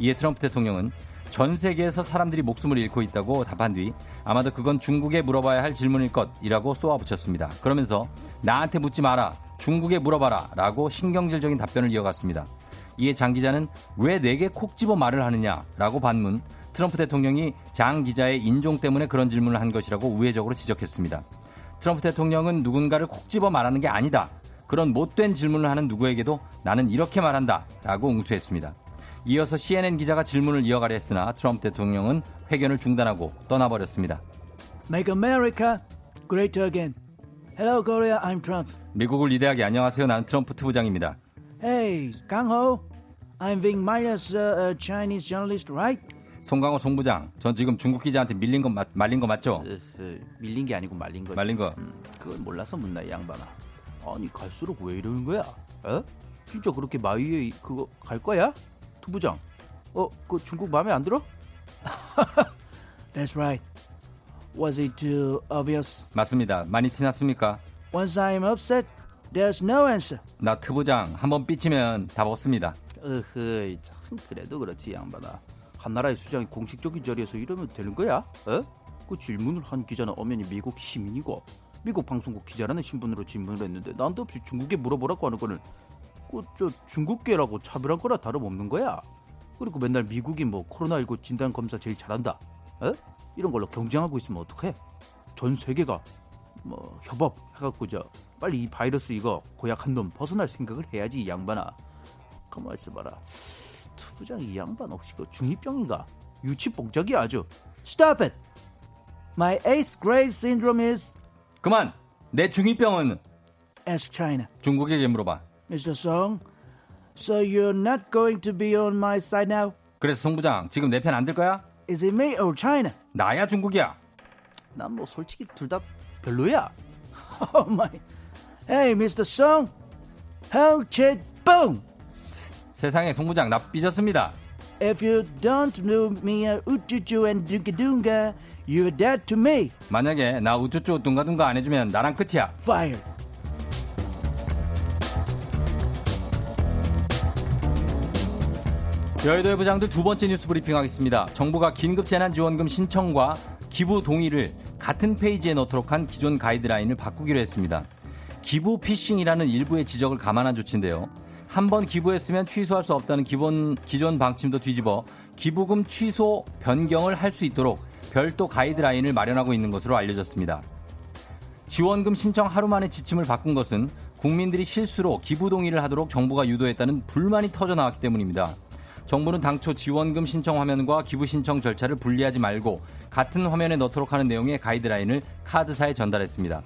이에 트럼프 대통령은 전 세계에서 사람들이 목숨을 잃고 있다고 답한 뒤 아마도 그건 중국에 물어봐야 할 질문일 것이라고 쏘아붙였습니다. 그러면서 나한테 묻지 마라. 중국에 물어봐라. 라고 신경질적인 답변을 이어갔습니다. 이에 장 기자는 왜 내게 콕 집어 말을 하느냐? 라고 반문. 트럼프 대통령이 장 기자의 인종 때문에 그런 질문을 한 것이라고 우회적으로 지적했습니다. 트럼프 대통령은 누군가를 콕 집어 말하는 게 아니다. 그런 못된 질문을 하는 누구에게도 나는 이렇게 말한다. 라고 응수했습니다. 이어서 CNN 기자가 질문을 이어가려 했으나 트럼프 대통령은 회견을 중단하고 떠나버렸습니다. Make America great again. Hello Korea, I'm Trump. 미국을 위대하게 안녕하세요. 나는 트럼프 특부장입니다. Hey, 강호. I'm being minus a Chinese journalist, right? 송강호 송부장, 전 지금 중국 기자한테 밀린 거 맞, 말린 거 맞죠? 으, 으, 밀린 게 아니고 말린 거. 말린 거. 음, 그걸 몰라서 묻나 이 양반아. 아니 갈수록 왜 이러는 거야? 어? 진짜 그렇게 마위에 그거 갈 거야? 투부장. 어, 그 중국 마음에 안 들어? That's right. Was it too obvious? 맞습니다. 많이 티났습니까? Once I'm upset, there's no answer. 나 트부장 한번 삐치면 답 없습니다. 으흐, 참 그래도 그렇지 양반아. 한 나라의 수장이 공식적인 자리에서 이러면 되는 거야? 어? 그 질문을 한 기자는 엄연히 미국 시민이고 미국 방송국 기자라는 신분으로 질문을 했는데 난도없이 중국에 물어보라고 하는 거는 그저 중국계라고 차별한 거나 다름없는 거야. 그리고 맨날 미국이 뭐 코로나19 진단 검사 제일 잘한다. 어? 이런 걸로 경쟁하고 있으면 어떡해? 전 세계가 뭐 협업 해갖고 저 빨리 이 바이러스 이거 고약한 놈 벗어날 생각을 해야지 이 양반아. 가만 있어봐라. 투부장 이 양반 혹시 그 중2병인가? 유치복적이 아주. Stop it! My eighth grade syndrome is. 그만. 내 중2병은. Ask China. 중국에게 물어봐. Mr. Song, so you're not going to be on my side now? 그래서 송 부장 지금 내 편 안 들 거야? Is it me or China? 나야 중국이야. 난 뭐 솔직히 둘 다 별로야. Oh my. Hey, Mr. Song. 형제 뻥. 세상에 송부장 나 삐졌습니다. If you don't know me 우쭈쭈 and 둥가둥가, you're dead to me. 만약에 나 우쭈쭈 둥가둥가 안 해주면 나랑 끝이야. Fire. 여의도의 부장들 두 번째 뉴스 브리핑 하겠습니다. 정부가 긴급 재난지원금 신청과 기부 동의를 같은 페이지에 넣도록 한 기존 가이드라인을 바꾸기로 했습니다. 기부 피싱이라는 일부의 지적을 감안한 조치인데요. 한 번 기부했으면 취소할 수 없다는 기본 기존 방침도 뒤집어 기부금 취소 변경을 할 수 있도록 별도 가이드라인을 마련하고 있는 것으로 알려졌습니다. 지원금 신청 하루 만에 지침을 바꾼 것은 국민들이 실수로 기부 동의를 하도록 정부가 유도했다는 불만이 터져 나왔기 때문입니다. 정부는 당초 지원금 신청 화면과 기부 신청 절차를 분리하지 말고 같은 화면에 넣도록 하는 내용의 가이드라인을 카드사에 전달했습니다.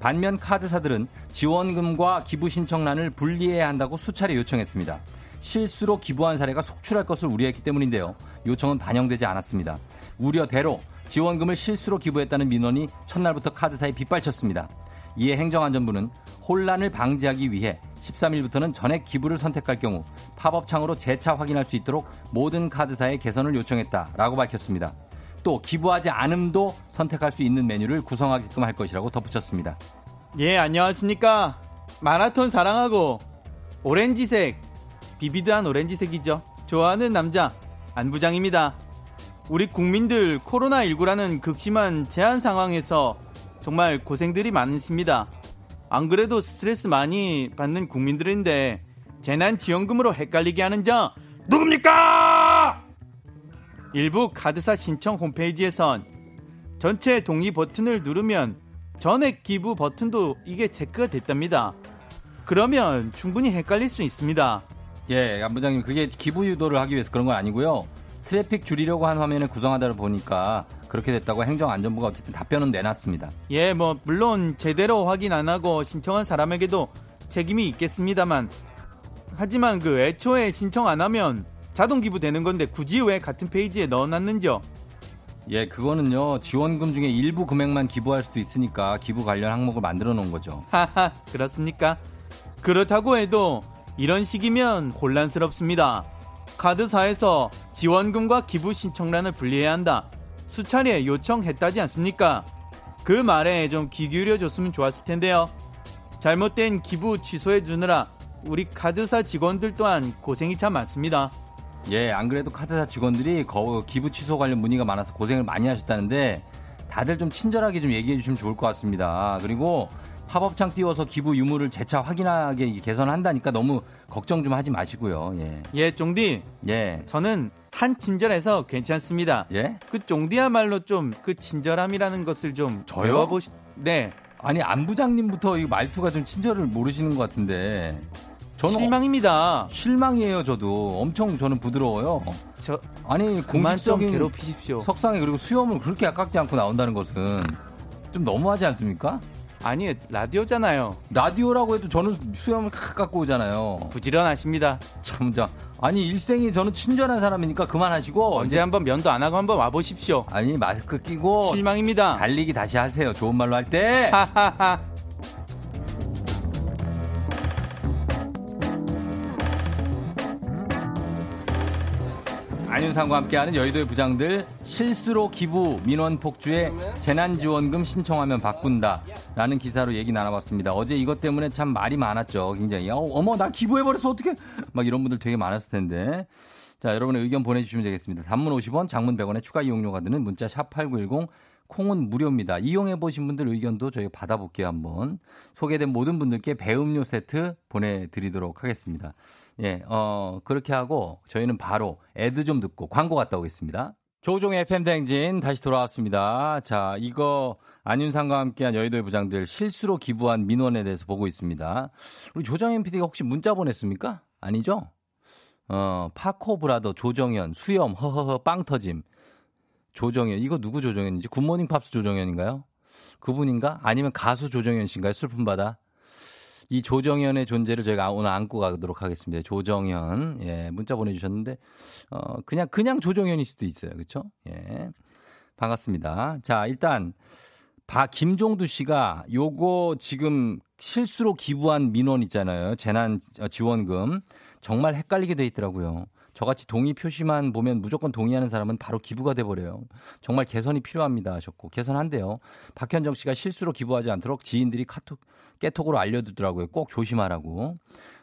반면 카드사들은 지원금과 기부 신청란을 분리해야 한다고 수차례 요청했습니다. 실수로 기부한 사례가 속출할 것을 우려했기 때문인데요. 요청은 반영되지 않았습니다. 우려대로 지원금을 실수로 기부했다는 민원이 첫날부터 카드사에 빗발쳤습니다. 이에 행정안전부는 혼란을 방지하기 위해 13일부터는 전액 기부를 선택할 경우 팝업창으로 재차 확인할 수 있도록 모든 카드사에 개선을 요청했다라고 밝혔습니다. 또 기부하지 않음도 선택할 수 있는 메뉴를 구성하게끔 할 것이라고 덧붙였습니다. 예, 안녕하십니까. 마라톤 사랑하고 오렌지색, 비비드한 오렌지색이죠. 좋아하는 남자 안부장입니다. 우리 국민들 코로나19라는 극심한 제한 상황에서 정말 고생들이 많으십니다. 안 그래도 스트레스 많이 받는 국민들인데 재난지원금으로 헷갈리게 하는 자 누굽니까? 일부 카드사 신청 홈페이지에선 전체 동의 버튼을 누르면 전액 기부 버튼도 이게 체크가 됐답니다. 그러면 충분히 헷갈릴 수 있습니다. 예, 안 부장님 그게 기부 유도를 하기 위해서 그런 건 아니고요. 트래픽 줄이려고 한 화면을 구성하다 보니까 그렇게 됐다고 행정안전부가 어쨌든 답변은 내놨습니다. 예, 뭐 물론 제대로 확인 안 하고 신청한 사람에게도 책임이 있겠습니다만 하지만 그 애초에 신청 안 하면 자동 기부되는 건데 굳이 왜 같은 페이지에 넣어놨는지요? 예, 그거는요 지원금 중에 일부 금액만 기부할 수도 있으니까 기부 관련 항목을 만들어 놓은 거죠. 하하, 그렇습니까? 그렇다고 해도 이런 식이면 혼란스럽습니다. 카드사에서 지원금과 기부 신청란을 분리해야 한다. 수차례 요청했다지 않습니까? 그 말에 좀 귀 기울여 줬으면 좋았을 텐데요. 잘못된 기부 취소해 주느라 우리 카드사 직원들 또한 고생이 참 많습니다. 예, 안 그래도 카드사 직원들이 거, 기부 취소 관련 문의가 많아서 고생을 많이 하셨다는데 다들 좀 친절하게 좀 얘기해 주시면 좋을 것 같습니다. 그리고 팝업창 띄워서 기부 유무를 재차 확인하게 개선한다니까 너무 걱정 좀 하지 마시고요. 예. 예, 쫑디. 예. 저는 한 친절해서 괜찮습니다. 예? 그 쫑디야말로 좀 그 친절함이라는 것을 좀 저요? 보시 네. 아니 안 부장님부터 이 말투가 좀 친절을 모르시는 것 같은데. 저는 실망입니다. 실망이에요, 저도. 엄청 저는 부드러워요. 저 아니 공식적인 괴롭히십시오. 석상에 그리고 수염을 그렇게 아깝지 않고 나온다는 것은 좀 너무하지 않습니까? 아니 라디오잖아요. 라디오라고 해도 저는 수염을 갖고 오잖아요. 부지런하십니다. 참자. 아니 일생이 저는 친절한 사람이니까 그만하시고 언제 한번 면도 안 하고 한번 와 보십시오. 아니 마스크 끼고 실망입니다. 달리기 다시 하세요. 좋은 말로 할 때. 하하하. 안윤상과 함께하는 여의도의 부장들 실수로 기부 민원 폭주에 재난지원금 신청하면 바꾼다라는 기사로 얘기 나눠봤습니다. 어제 이것 때문에 참 말이 많았죠. 굉장히 어, 머나 기부해버려서 어떻게 막 이런 분들 되게 많았을 텐데 자 여러분의 의견 보내주시면 되겠습니다. 단문 50원 장문 100원에 추가 이용료가 드는 문자 샵 8910 콩은 무료입니다. 이용해 보신 분들 의견도 저희 받아볼게요 한번 소개된 모든 분들께 배음료 세트 보내드리도록 하겠습니다. 예, 어, 그렇게 하고 저희는 바로 애드 좀 듣고 광고 갔다 오겠습니다. 조종의 FM대행진 다시 돌아왔습니다. 자, 이거 안윤상과 함께한 여의도의 부장들 실수로 기부한 민원에 대해서 보고 있습니다. 우리 조정현 PD가 혹시 문자 보냈습니까? 아니죠? 어, 파코브라더 조정현, 수염, 허허허, 빵 터짐. 조정현, 이거 누구 조정현인지? 굿모닝 팝스 조정현인가요? 그분인가? 아니면 가수 조정현 씨인가요? 슬픔바다? 이 조정현의 존재를 저희가 오늘 안고 가도록 하겠습니다. 조정현. 예, 문자 보내주셨는데, 어, 그냥, 그냥 조정현일 수도 있어요. 그쵸? 예. 반갑습니다. 자, 일단, 바, 김종두 씨가 요거 지금 실수로 기부한 민원 있잖아요. 재난 지원금. 정말 헷갈리게 돼 있더라고요. 저같이 동의 표시만 보면 무조건 동의하는 사람은 바로 기부가 돼버려요. 정말 개선이 필요합니다 하셨고 개선한대요. 박현정 씨가 실수로 기부하지 않도록 지인들이 카톡 깨톡으로 알려두더라고요. 꼭 조심하라고.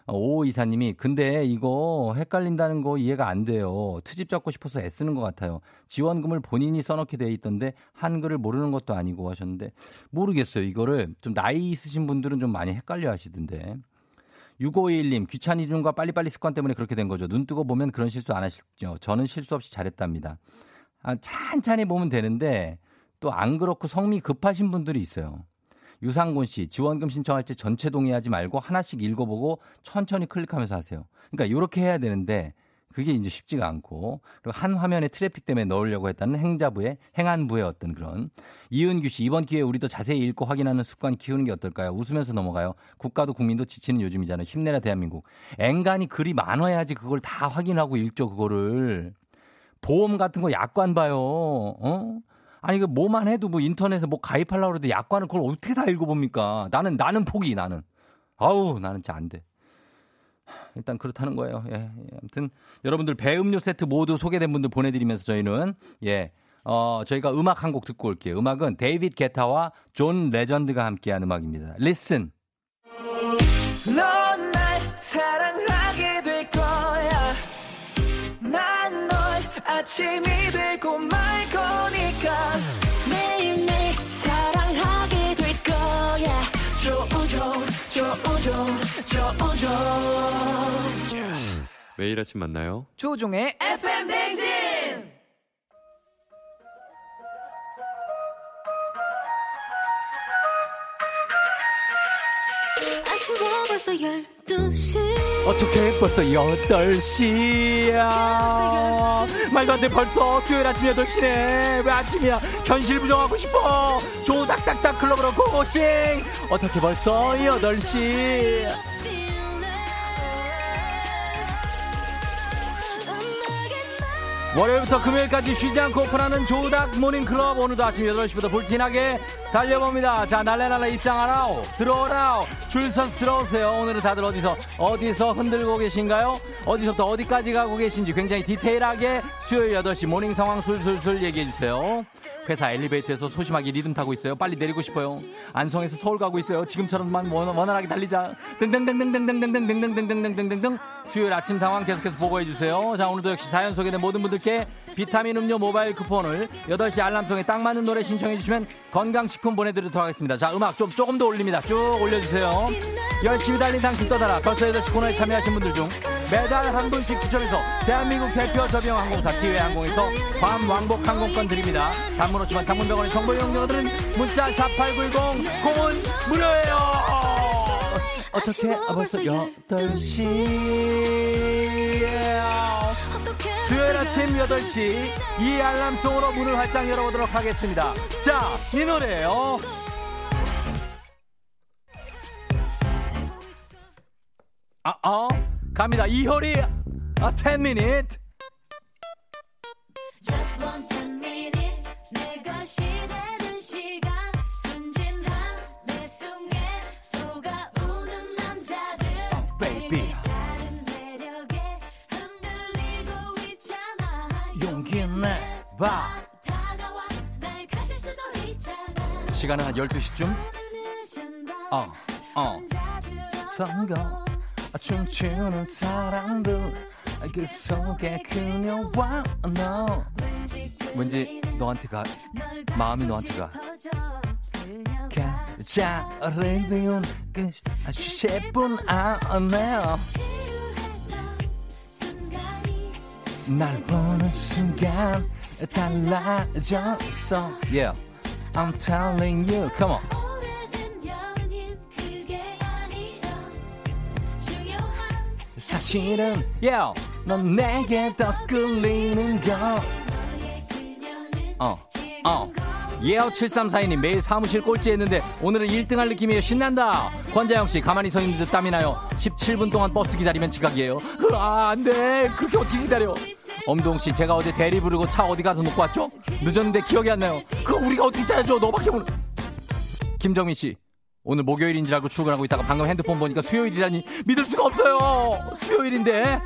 오 이사님이 근데 이거 헷갈린다는 거 이해가 안 돼요. 트집 잡고 싶어서 애쓰는 것 같아요. 지원금을 본인이 써놓게 돼 있던데 한글을 모르는 것도 아니고 하셨는데 모르겠어요. 이거를 좀 나이 있으신 분들은 좀 많이 헷갈려 하시던데. 6521님, 귀차니즘과 빨리빨리 습관 때문에 그렇게 된 거죠. 눈 뜨고 보면 그런 실수 안 하시죠. 저는 실수 없이 잘했답니다. 아, 찬찬히 보면 되는데 또 안 그렇고 성미 급하신 분들이 있어요. 유상곤 씨, 지원금 신청할 때 전체 동의하지 말고 하나씩 읽어보고 천천히 클릭하면서 하세요. 그러니까 이렇게 해야 되는데 그게 이제 쉽지가 않고 그리고 한 화면에 트래픽 때문에 넣으려고 했다는 행자부의 행안부의 어떤 그런 이은규 씨 이번 기회에 우리도 자세히 읽고 확인하는 습관 키우는 게 어떨까요? 웃으면서 넘어가요. 국가도 국민도 지치는 요즘이잖아요. 힘내라 대한민국. 앵간히 글이 많아야지 그걸 다 확인하고 읽죠 그거를 보험 같은 거 약관 봐요. 어? 아니 그 뭐만 해도 뭐 인터넷에 뭐 가입하려고 해도 약관을 그걸 어떻게 다 읽어봅니까? 나는 나는 포기 나는. 아우 나는 진짜 안 돼. 일단 그렇다는 거예요. 예, 예. 아무튼 여러분들 배음료 세트 모두 소개된 분들 보내드리면서 저희는 예 어, 저희가 음악 한 곡 듣고 올게요. 음악은 데이빗 게타와 존 레전드가 함께한 음악입니다. Listen. 넌날 사랑하게 될 거야. 난널 아침이 되고 조우종, 조우종. 매일 아침 만나요. 조종의 FM 댕진! 벌써 12시. 어떻게 벌써 8시야? 말도 안 돼 벌써. 수요일 아침 8시네. 왜 아침이야? 현실 부정하고 싶어. 조닥닥닥 클럽으로 고고싱. 어떻게 벌써 8시 월요일부터 금요일까지 쉬지 않고 오픈하는 조닥 모닝클럽. 오늘도 아침 8시부터 불티나게 달려봅니다. 자 날래날래 입장하라오 들어오라오 줄 서서 들어오세요. 오늘은 다들 어디서 어디서 흔들고 계신가요? 어디서부터 어디까지 가고 계신지 굉장히 디테일하게 수요일 8시 morning 상황 술술술 얘기해주세요 회사 엘리베이터에서 소심하게 리듬 타고 있어요. 빨리 내리고 싶어요. 안성에서 서울 가고 있어요. 지금처럼만 원활하게 달리자. 등등등등등등등등등등등등등등등 수요일 아침 상황 계속해서 보고해 주세요. 자 오늘도 역시 사연 소개된 모든 분들께 비타민 음료 모바일 쿠폰을 8시 알람송에 딱 맞는 노래 신청해 주시면 건강식품 보내드리도록 하겠습니다. 자 음악 좀 조금 더 올립니다. 쭉 올려주세요. 열심히 달린 당신 떠나라. 벌써 8시 코너에 참여하신 분들 중 매달 한 분씩 추첨해서 대한민국 대표 저비용 항공사 티웨이 항공에서 괌 왕복 항공권 드립니다. 단문 오시면 장문병원의 정보 이용료들은 문자 샵8910 공은 무료예요. 어떻게 벌써 8시 수요일 아침 8시 이 알람송으로 문을 활짝 열어보도록 하겠습니다. 자, 이 노래예요. 아, 어? 갑니다. 이효리, 아, 10 minute. 봐. 시간은 한 12시쯤? 어, 어. 선거 춤추는 사람들 그 속에 그녀와 너. 왠지 너한테 가 마음이 너한테 가. 자를 비운 그 10분 안에 날 보는 순간 달라졌어 Yeah I'm telling you Come on 사실은 yeah 넌 내게 더 끌리는 거 어, 어. 예어 7342님 매일 사무실 꼴찌 했는데 오늘은 1등 할 느낌이에요 신난다 권자영씨 가만히 서 있는 듯 땀이 나요 17분 동안 버스 기다리면 지각이에요 아 안돼 그렇게 어떻게 기다려 엄동 씨, 제가 어제 대리 부르고 차 어디 가서 놓고 왔죠? 늦었는데 기억이 안 나요. 그거 우리가 어떻게 찾아줘? 너밖에 모르. 김정민 씨, 오늘 목요일인 줄 알고 출근하고 있다가 방금 핸드폰 보니까 수요일이라니 믿을 수가 없어요. 수요일인데.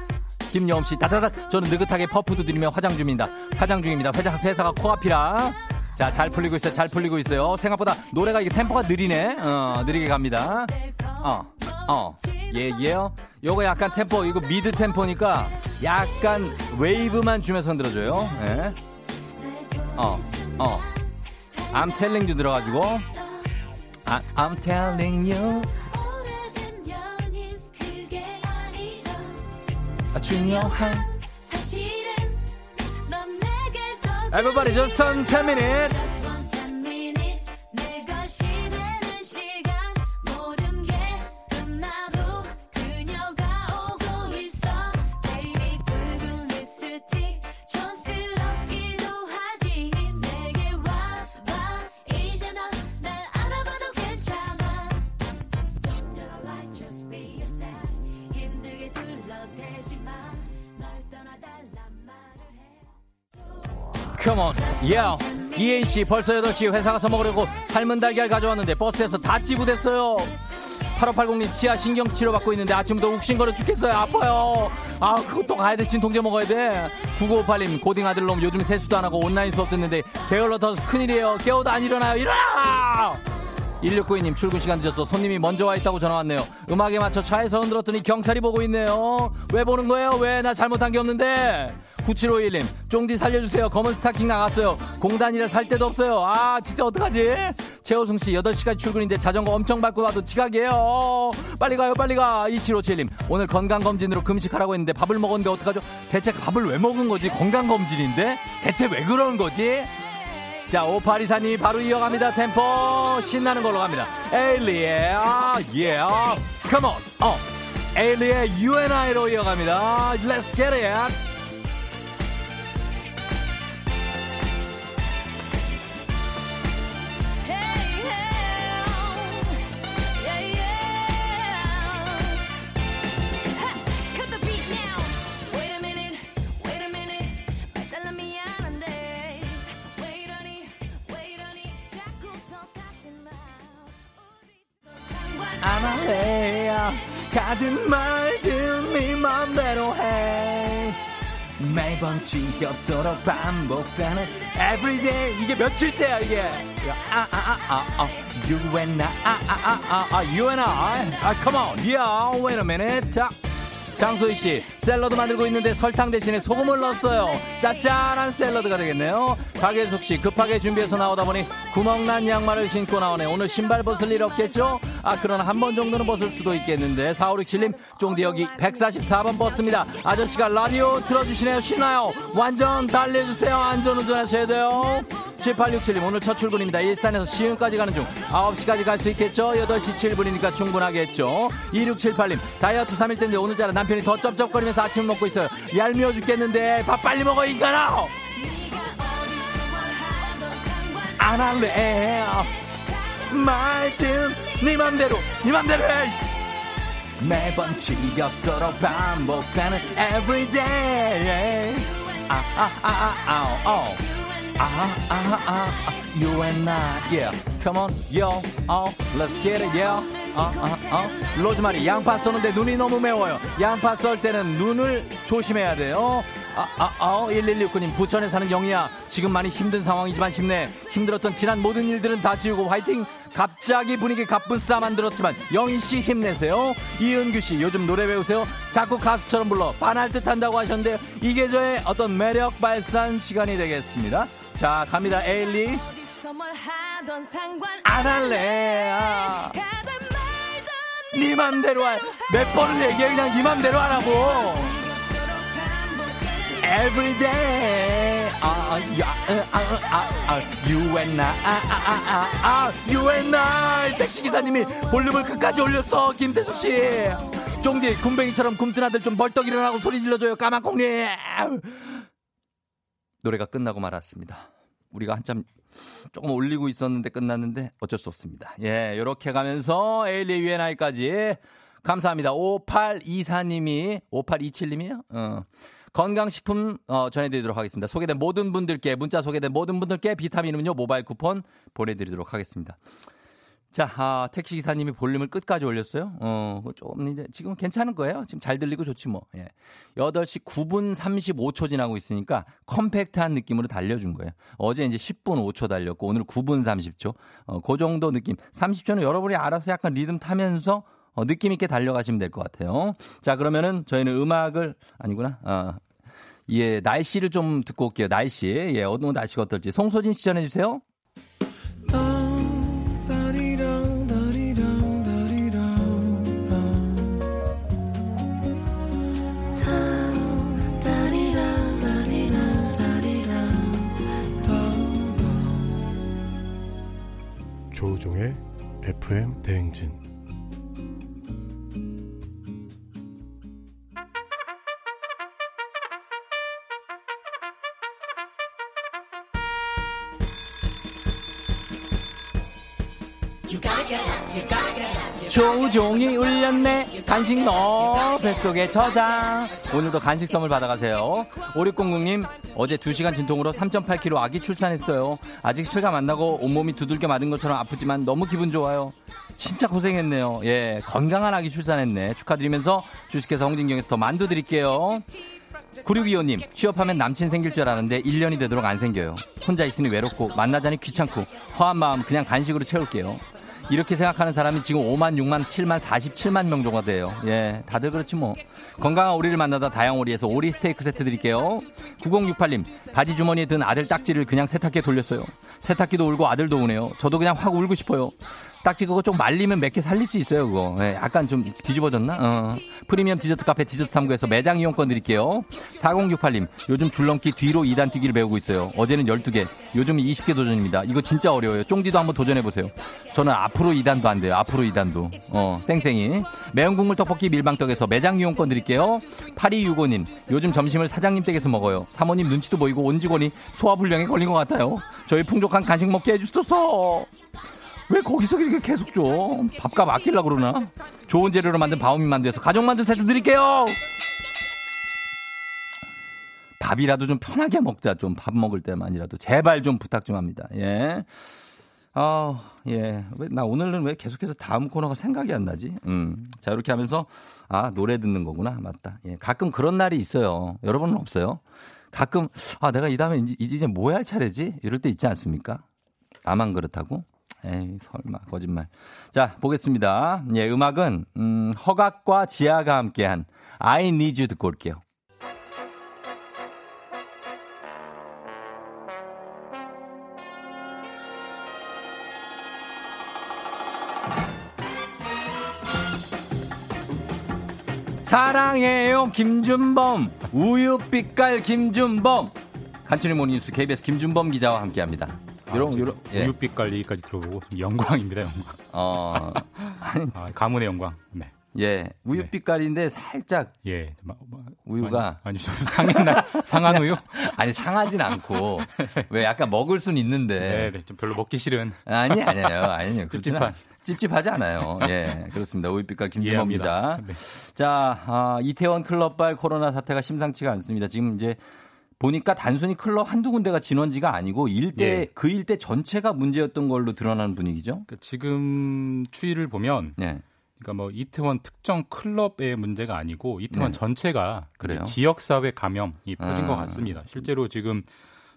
김여엄 씨, 다다다. 저는 느긋하게 퍼프도 드리며 화장 중입니다. 화장 중입니다. 회사, 회사가 코앞이라. 자, 잘 풀리고 있어요. 잘 풀리고 있어요. 생각보다 노래가 이게 템포가 느리네. 어, 느리게 갑니다. 어, 어, 예, 예요. 요거 약간 템포, 이거 미드 템포니까 약간 웨이브만 주면서 흔들어줘요. 예. 어, 어. Telling you 들어가지고. I'm telling you 중요한 사실은 넌 내게 Everybody just on 10 minutes 야 이혜인 씨 벌써 8시 회사 가서 먹으려고 삶은 달걀 가져왔는데 버스에서 다 찌부됐어요 8580님 치아 신경 치료 받고 있는데 아침부터 욱신거려 죽겠어요. 아파요. 아, 그것도 가야 돼. 진통제 먹어야 돼. 9958님 고딩 아들놈 요즘 세수도 안 하고 온라인 수업 듣는데 게을러 터서 큰일이에요. 깨워도 안 일어나요. 일어나! 1692님 출근 시간 늦었어 손님이 먼저 와 있다고 전화 왔네요 음악에 맞춰 차에서 흔들었더니 경찰이 보고 있네요 왜 보는 거예요 왜 나 잘못한 게 없는데 9751님 쫑디 살려주세요. 검은 스타킹 나갔어요. 공단이라 살 데도 없어요. 아 진짜 어떡하지? 최호승 씨 8시까지 출근인데 자전거 엄청 밟고 와도 지각이에요. 빨리 가요 빨리 가. 2757님 오늘 건강검진으로 금식하라고 했는데 밥을 먹었는데 어떡하죠? 대체 밥을 왜 먹은 거지? 건강검진인데? 대체 왜 그러는 거지? 자, 오파리사님이 바로 이어갑니다. 템포. 신나는 걸로 갑니다. 에일리의 아, 예, 아, 컴온, 어, 에일리의 UNI로 이어갑니다. Let's get it. 안 할래요 가든 말든 네 맘대로 해 매번 지겹도록 반복되는 everyday 이게 며칠째야 이게 아아아아 you and I 아아아아 you and I 아 come on yeah wait a minute 자 장소희 씨, 샐러드 만들고 있는데 설탕 대신에 소금을 넣었어요. 짭짤한 샐러드가 되겠네요. 박예숙 씨, 급하게 준비해서 나오다 보니 구멍난 양말을 신고 나오네. 오늘 신발 벗을 일 없겠죠? 아, 그러나 한 번 정도는 벗을 수도 있겠는데. 4567님, 쫑디 여기 144번 버스입니다. 아저씨가 라디오 틀어주시네요. 신나요. 완전 달려주세요. 안전운전 하셔야 돼요. 7867님, 오늘 첫 출근입니다. 일산에서 시흥까지 가는 중. 9시까지 갈 수 있겠죠? 8시 7분이니까 충분하겠죠? 2678님, 다이어트 3일 때인데 오늘따라 남편이 더 쩝쩝거리면서 아침 먹고 있어요. 얄미워 죽겠는데 밥 빨리 먹어, 인간아! 안 할래. 말든 네 맘대로, 네 맘대로 해! 매번 지겹도록 반복하는 everyday. 아, 아, 아, 아, 아, 어. Ah, ah, you and I, yeah. Come on, yo, oh, let's get it, yeah. 아, 아, 아. 로즈마리, 양파 써는데 눈이 너무 매워요. 양파 썰 때는 눈을 조심해야 돼요. 아, 아, 아, 1169님, 부천에 사는 영희야. 지금 많이 힘든 상황이지만 힘내. 힘들었던 지난 모든 일들은 다 지우고 화이팅! 갑자기 분위기 가뿐싸 만들었지만 영희 씨 힘내세요. 이은규 씨, 요즘 노래 배우세요? 자꾸 가수처럼 불러. 반할 듯 한다고 하셨는데, 이게 저의 어떤 매력 발산 시간이 되겠습니다. 자, 갑니다. 에일리. 안 할래. 아. 네 맘대로 할. 몇 번을 얘기해. 그냥 네 맘대로 하라고. Every day. 아, 야, 아, 아, 아, you and I, 아, 아, 아, 아, you and I. 택시기사님이 볼륨을 끝까지 올렸어. 김태수 씨. 쫑디, 군뱅이처럼 굼뜬 아들 좀 벌떡 일어나고 소리 질러줘요. 까만콩님. 노래가 끝나고 말았습니다. 우리가 한참 조금 올리고 있었는데 끝났는데 어쩔 수 없습니다. 예, 요렇게 가면서 에일리 유엔아이까지 감사합니다. 5824님이 5827님이요? 어. 건강식품 어, 전해드리도록 하겠습니다. 소개된 모든 분들께 문자 소개된 모든 분들께 비타민 음료 모바일 쿠폰 보내드리도록 하겠습니다. 자, 아, 택시 기사님이 볼륨을 끝까지 올렸어요. 어, 조금 이제 지금 괜찮은 거예요. 지금 잘 들리고 좋지 뭐. 예. 8시 9분 35초 지나고 있으니까 컴팩트한 느낌으로 달려준 거예요. 어제 이제 10분 5초 달렸고 오늘 9분 30초. 어, 그 정도 느낌. 30초는 여러분이 알아서 약간 리듬 타면서 어, 느낌 있게 달려가시면 될 것 같아요. 자, 그러면은 저희는 음악을 아니구나. 어, 예, 날씨를 좀 듣고 올게요. 날씨. 예, 어느 날씨가 어떨지. 송소진 시 전해 주세요. 조우종의 FM 대행진 조종이 울렸네. 간식 너 뱃속에 저장. 오늘도 간식 선물 받아가세요. 5600님 어제 2시간 진통으로 3.8kg 아기 출산했어요. 아직 실감 안 나고 온몸이 두들겨 맞은 것처럼 아프지만 너무 기분 좋아요. 진짜 고생했네요. 예 건강한 아기 출산했네. 축하드리면서 주식회사 홍진경에서 더 만두 드릴게요. 9625님, 취업하면 남친 생길 줄 알았는데 1년이 되도록 안 생겨요. 혼자 있으니 외롭고, 만나자니 귀찮고, 허한 마음 그냥 간식으로 채울게요. 이렇게 생각하는 사람이 지금 5만, 6만, 7만, 47만 명 정도 돼요. 예, 다들 그렇지 뭐. 건강한 오리를 만나다 다양오리에서 오리 스테이크 세트 드릴게요. 9068님, 바지 주머니에 든 아들 딱지를 그냥 세탁기에 돌렸어요. 세탁기도 울고 아들도 우네요. 저도 그냥 확 울고 싶어요. 딱지 그거 좀 말리면 몇 개 살릴 수 있어요, 그거. 네, 약간 좀 뒤집어졌나? 어. 프리미엄 디저트 카페 디저트 탐구에서 매장 이용권 드릴게요. 4068님, 요즘 줄넘기 뒤로 2단 뛰기를 배우고 있어요. 어제는 12개, 요즘은 20개 도전입니다. 이거 진짜 어려워요. 쫑디도 한번 도전해보세요. 저는 앞으로 2단도 안 돼요. 앞으로 2단도. 어, 쌩쌩이. 매운 국물 떡볶이 밀방떡에서 매장 이용권 드릴게요. 8265님, 요즘 점심을 사장님 댁에서 먹어요. 사모님 눈치도 보이고 온 직원이 소화불량에 걸린 것 같아요. 저희 풍족한 간식 먹게 해주소서. 왜 거기서 이렇게 계속 줘? 밥값 아끼려 그러나? 좋은 재료로 만든 바오미 만두에서 가족 만두 세트 드릴게요. 밥이라도 좀 편하게 먹자. 좀 밥 먹을 때만이라도 제발 좀 부탁 좀 합니다. 예. 아, 예. 왜, 나 오늘은 왜 계속해서 다음 코너가 생각이 안 나지? 음. 자, 이렇게 하면서, 아, 노래 듣는 거구나. 맞다. 예. 가끔 그런 날이 있어요. 여러분은 없어요? 가끔, 아, 내가 이 다음에 이제, 이제 뭐 할 차례지? 이럴 때 있지 않습니까? 나만 그렇다고? 에이, 설마, 거짓말. 자, 보겠습니다. 예, 음악은, 음, 허각과 지아가 함께한 I need you 듣고 올게요. 사랑해요 김준범 우유빛깔 김준범 간추리 모닝뉴스 KBS 김준범 기자와 함께합니다. 이런 이런 예. 우유빛 깔리기까지 들어보고 영광입니다, 영광. 어. 아, 가문의 영광. 네. 예, 우유 빛깔인데 네. 살짝 예, 우유가 아니, 좀 상했나 상한 우유? 아니 상하진 않고 왜 약간 먹을 순 있는데 네, 네, 좀 별로 먹기 싫은 아니 아니에요, 아니에요. 찝찝한 찝찝하지 않아요. 예, 그렇습니다. 우유 빛깔 김준범 기자. 네. 자, 아, 이태원 클럽발 코로나 사태가 심상치가 않습니다. 지금 이제 보니까 단순히 클럽 한두 군데가 진원지가 아니고 일대 예. 그 일대 전체가 문제였던 걸로 드러나는 분위기죠. 그러니까 지금 추이를 보면 예. 그러니까 뭐 이태원 특정 클럽의 문제가 아니고 이태원 네. 전체가 그래요? 지역 사회 감염이 퍼진 아. 것 같습니다. 실제로 지금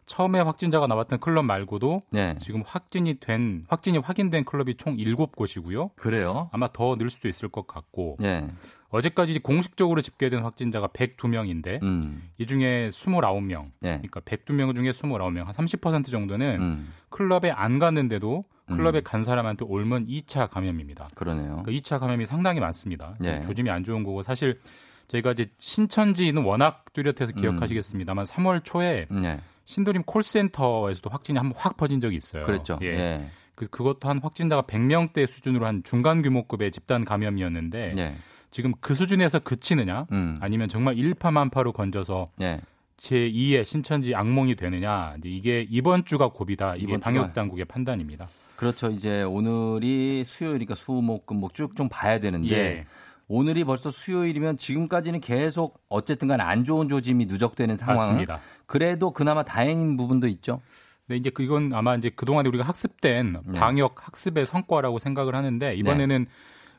처음에 확진자가 나왔던 클럽 말고도 네. 지금 확진이 된 확진이 확인된 클럽이 총 7곳이고요. 그래요? 아마 더 늘 수도 있을 것 같고. 네. 어제까지 공식적으로 집계된 확진자가 102명인데 음. 이 중에 29명. 네. 그러니까 102명 중에 29명, 한 30% 정도는 음. 클럽에 안 갔는데도 클럽에 음. 간 사람한테 옮은 2차 감염입니다. 그러네요. 그 2차 감염이 상당히 많습니다. 네. 조짐이 안 좋은 거고 사실 저희가 이제 신천지는 워낙 뚜렷해서 기억하시겠습니다만 3월 초에 네. 신도림 콜센터에서도 확진이 한 번 확 퍼진 적이 있어요. 그렇죠. 예. 예. 그 그것도 한 확진자가 100명대 수준으로 한 중간 규모급의 집단 감염이었는데 예. 지금 그 수준에서 그치느냐 음. 아니면 정말 일파만파로 건져서 예. 제2의 신천지 악몽이 되느냐 이게 이번 주가 고비다 이게 방역 당국의 판단입니다. 그렇죠. 이제 오늘이 수요일이니까 수목금목 쭉 좀 봐야 되는데 예. 오늘이 벌써 수요일이면 지금까지는 계속 어쨌든 간에 안 좋은 조짐이 누적되는 상황. 맞습니다. 그래도 그나마 다행인 부분도 있죠. 네, 이제 그건 아마 이제 그동안에 우리가 학습된 네. 방역 학습의 성과라고 생각을 하는데 이번에는 네.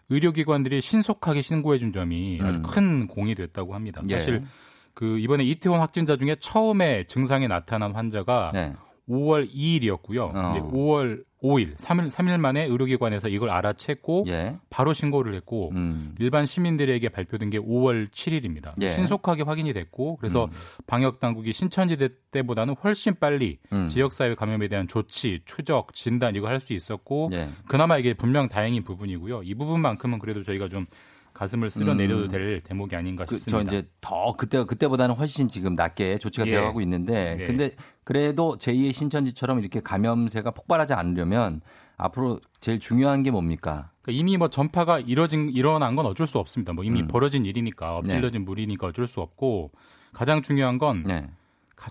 의료기관들이 신속하게 신고해 준 점이 음. 아주 큰 공이 됐다고 합니다. 예. 사실 예. 그 이번에 이태원 확진자 중에 처음에 증상이 나타난 환자가 네. 5월 2일이었고요. 어. 이제 5월 5일, 3일, 3일 만에 의료기관에서 이걸 알아챘고 예. 바로 신고를 했고 음. 일반 시민들에게 발표된 게 5월 7일입니다. 예. 신속하게 확인이 됐고 그래서 음. 방역 당국이 신천지대 때보다는 훨씬 빨리 음. 지역사회 감염에 대한 조치, 추적, 진단 이거 할 수 있었고 예. 그나마 이게 분명 다행인 부분이고요. 이 부분만큼은 그래도 저희가 좀 가슴을 쓸어내려도 음. 될 대목이 아닌가 그, 싶습니다. 저 이제 더 그때 그때보다는 훨씬 지금 낮게 조치가 예. 되어가고 있는데 예. 근데 그래도 제2의 신천지처럼 이렇게 감염세가 폭발하지 않으려면 앞으로 제일 중요한 게 뭡니까? 그러니까 이미 뭐 전파가 이뤄진 일어난 건 어쩔 수 없습니다. 뭐 이미 음. 벌어진 일이니까 엎질러진 네. 물이니까 어쩔 수 없고 가장 중요한 건 네.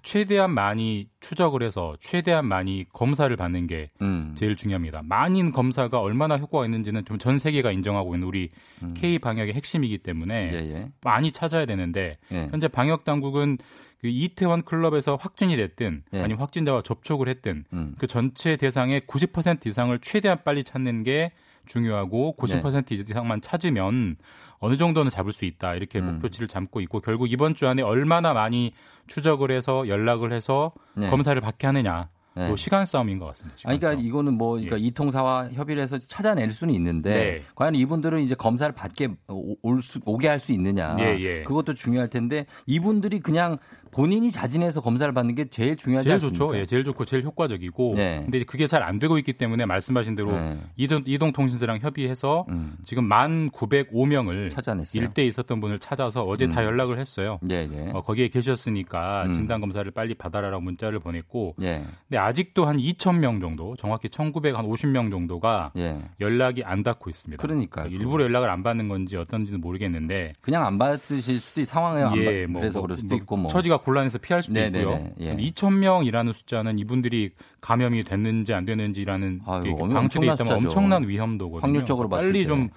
최대한 많이 추적을 해서 최대한 많이 검사를 받는 게 음. 제일 중요합니다. 많은 검사가 얼마나 효과가 있는지는 좀 전 세계가 인정하고 있는 우리 음. K 방역의 핵심이기 때문에 예, 예. 많이 찾아야 되는데 예. 현재 방역 당국은 그 이태원 클럽에서 확진이 됐든 예. 아니면 확진자와 접촉을 했든 음. 그 전체 대상의 90% 이상을 최대한 빨리 찾는 게 중요하고 90% 네. 이상만 찾으면 어느 정도는 잡을 수 있다 이렇게 음. 목표치를 잡고 있고 결국 이번 주 안에 얼마나 많이 추적을 해서 연락을 해서 네. 검사를 받게 하느냐 네. 뭐 시간 싸움인 것 같습니다. 아니, 그러니까 싸움. 이거는 뭐 그러니까 예. 이통사와 협의를 해서 찾아낼 수는 있는데 네. 과연 이분들은 이제 검사를 받게 올 수, 오게 할 수 있느냐 예, 예. 그것도 중요할 텐데 이분들이 그냥 본인이 자진해서 검사를 받는 게 제일 중요하지 제일 않습니까? 좋죠. 예, 제일 좋고 제일 효과적이고. 네. 근데 그게 잘 안 되고 있기 때문에 말씀하신 대로 네. 이동, 이동통신사랑 협의해서 음. 지금 만 905명을 찾아냈어요. 일대 있었던 분을 찾아서 어제 음. 다 연락을 했어요. 네, 네. 어, 거기에 계셨으니까 음. 진단 검사를 빨리 받아라라고 문자를 보냈고. 네. 근데 아직도 한 2,000명 정도, 정확히 1,950명 정도가 네. 연락이 안 닿고 있습니다. 그러니까 일부러 연락을 안 받는 건지 어떤지는 모르겠는데 그냥 안 받으실 수도 있, 상황에 예, 안 받, 뭐, 그래서 뭐, 그럴 수도 뭐, 있고 뭐 처지가 곤란해서 피할 수도 네네네. 있고요. 예. 2천 명이라는 숫자는 이분들이 감염이 됐는지 안 됐는지라는 방출이 있다면 엄청난 위험도거든요. 확률적으로 빨리 좀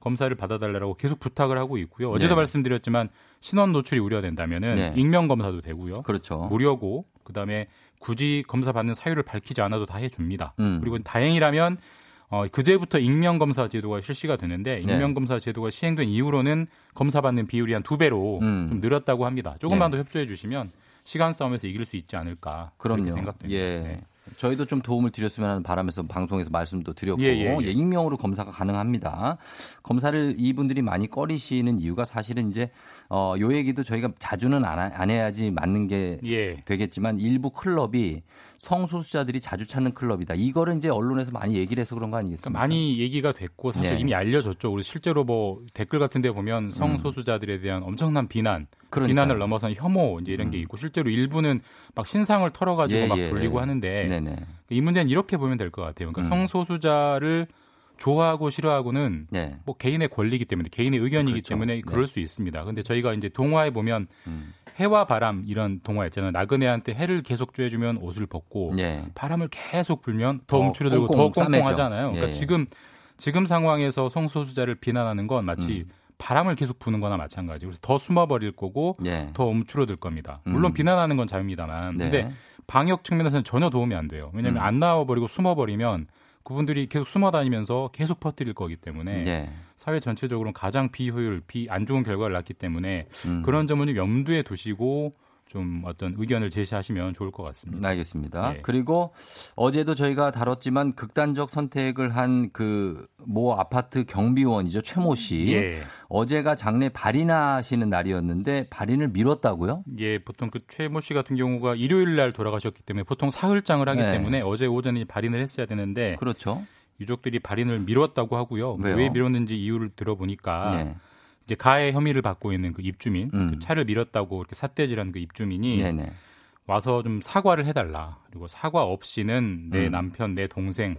검사를 받아달라고 계속 부탁을 하고 있고요. 어제도 네. 말씀드렸지만 신원 노출이 우려된다면 은 네. 익명 검사도 되고요. 그렇죠. 무료고 그다음에 굳이 검사 받는 사유를 밝히지 않아도 다 해줍니다. 음. 그리고 다행이라면 어, 그제부터 익명검사 제도가 실시가 되는데 네. 익명검사 제도가 시행된 이후로는 검사받는 비율이 한 두 배로 음. 좀 늘었다고 합니다. 조금만 네. 더 협조해 주시면 시간 싸움에서 이길 수 있지 않을까 그럼요. 생각됩니다. 예. 네. 저희도 좀 도움을 드렸으면 하는 바람에서 방송에서 말씀도 드렸고 예, 예, 예. 예, 익명으로 검사가 가능합니다. 검사를 이분들이 많이 꺼리시는 이유가 사실은 이제 어, 요 얘기도 저희가 자주는 안, 안 해야지 맞는 게 예. 되겠지만 일부 클럽이 성소수자들이 자주 찾는 클럽이다. 이거를 이제 언론에서 많이 얘기를 해서 그런 거 아니겠습니까? 그러니까 많이 얘기가 됐고 사실 네. 이미 알려졌죠. 우리 실제로 뭐 댓글 같은 데 보면 성소수자들에 대한 엄청난 비난, 그러니까요. 비난을 넘어선 혐오 이제 이런 게 음. 있고 실제로 일부는 막 신상을 털어 가지고 예, 막 예, 돌리고 예. 하는데 네네. 이 문제는 이렇게 보면 될 것 같아요. 그러니까 음. 성소수자를 좋아하고 싫어하고는 네. 뭐 개인의 권리이기 때문에 개인의 의견이기 그렇죠. 때문에 네. 그럴 수 있습니다. 근데 저희가 이제 동화에 보면 음. 해와 바람 이런 동화 있잖아요. 나그네한테 해를 계속 쬐주면 옷을 벗고 네. 바람을 계속 불면 더 움츠러들고 더 꽁꽁하잖아요. 그러니까 예. 지금 지금 상황에서 성소수자를 비난하는 건 마치 음. 바람을 계속 부는 거나 마찬가지. 그래서 더 숨어버릴 거고 네. 더 움츠러들 겁니다. 물론 음. 비난하는 건 자유입니다만. 네. 근데 방역 측면에서는 전혀 도움이 안 돼요. 왜냐하면 음. 안 나와버리고 숨어버리면 그분들이 계속 숨어 다니면서 계속 퍼뜨릴 거기 때문에 네. 사회 전체적으로 가장 비효율, 비 안 좋은 결과를 낳기 때문에 음. 그런 점은 좀 염두에 두시고 좀 어떤 의견을 제시하시면 좋을 것 같습니다. 알겠습니다. 네. 그리고 어제도 저희가 다뤘지만 극단적 선택을 한 그 모 아파트 경비원이죠 최모 씨. 예. 어제가 장례 발인하시는 날이었는데 발인을 미뤘다고요? 예, 보통 그 최모 씨 같은 경우가 일요일 날 돌아가셨기 때문에 보통 사흘장을 하기 네. 때문에 어제 오전에 발인을 했어야 되는데 그렇죠. 유족들이 발인을 미뤘다고 하고요. 왜요? 왜 미뤘는지 이유를 들어보니까. 네. 이제 가해 혐의를 받고 있는 그 입주민, 음. 그 차를 밀었다고 이렇게 삿대질한 그 입주민이 네네. 와서 좀 사과를 해달라. 그리고 사과 없이는 내 음. 남편, 내 동생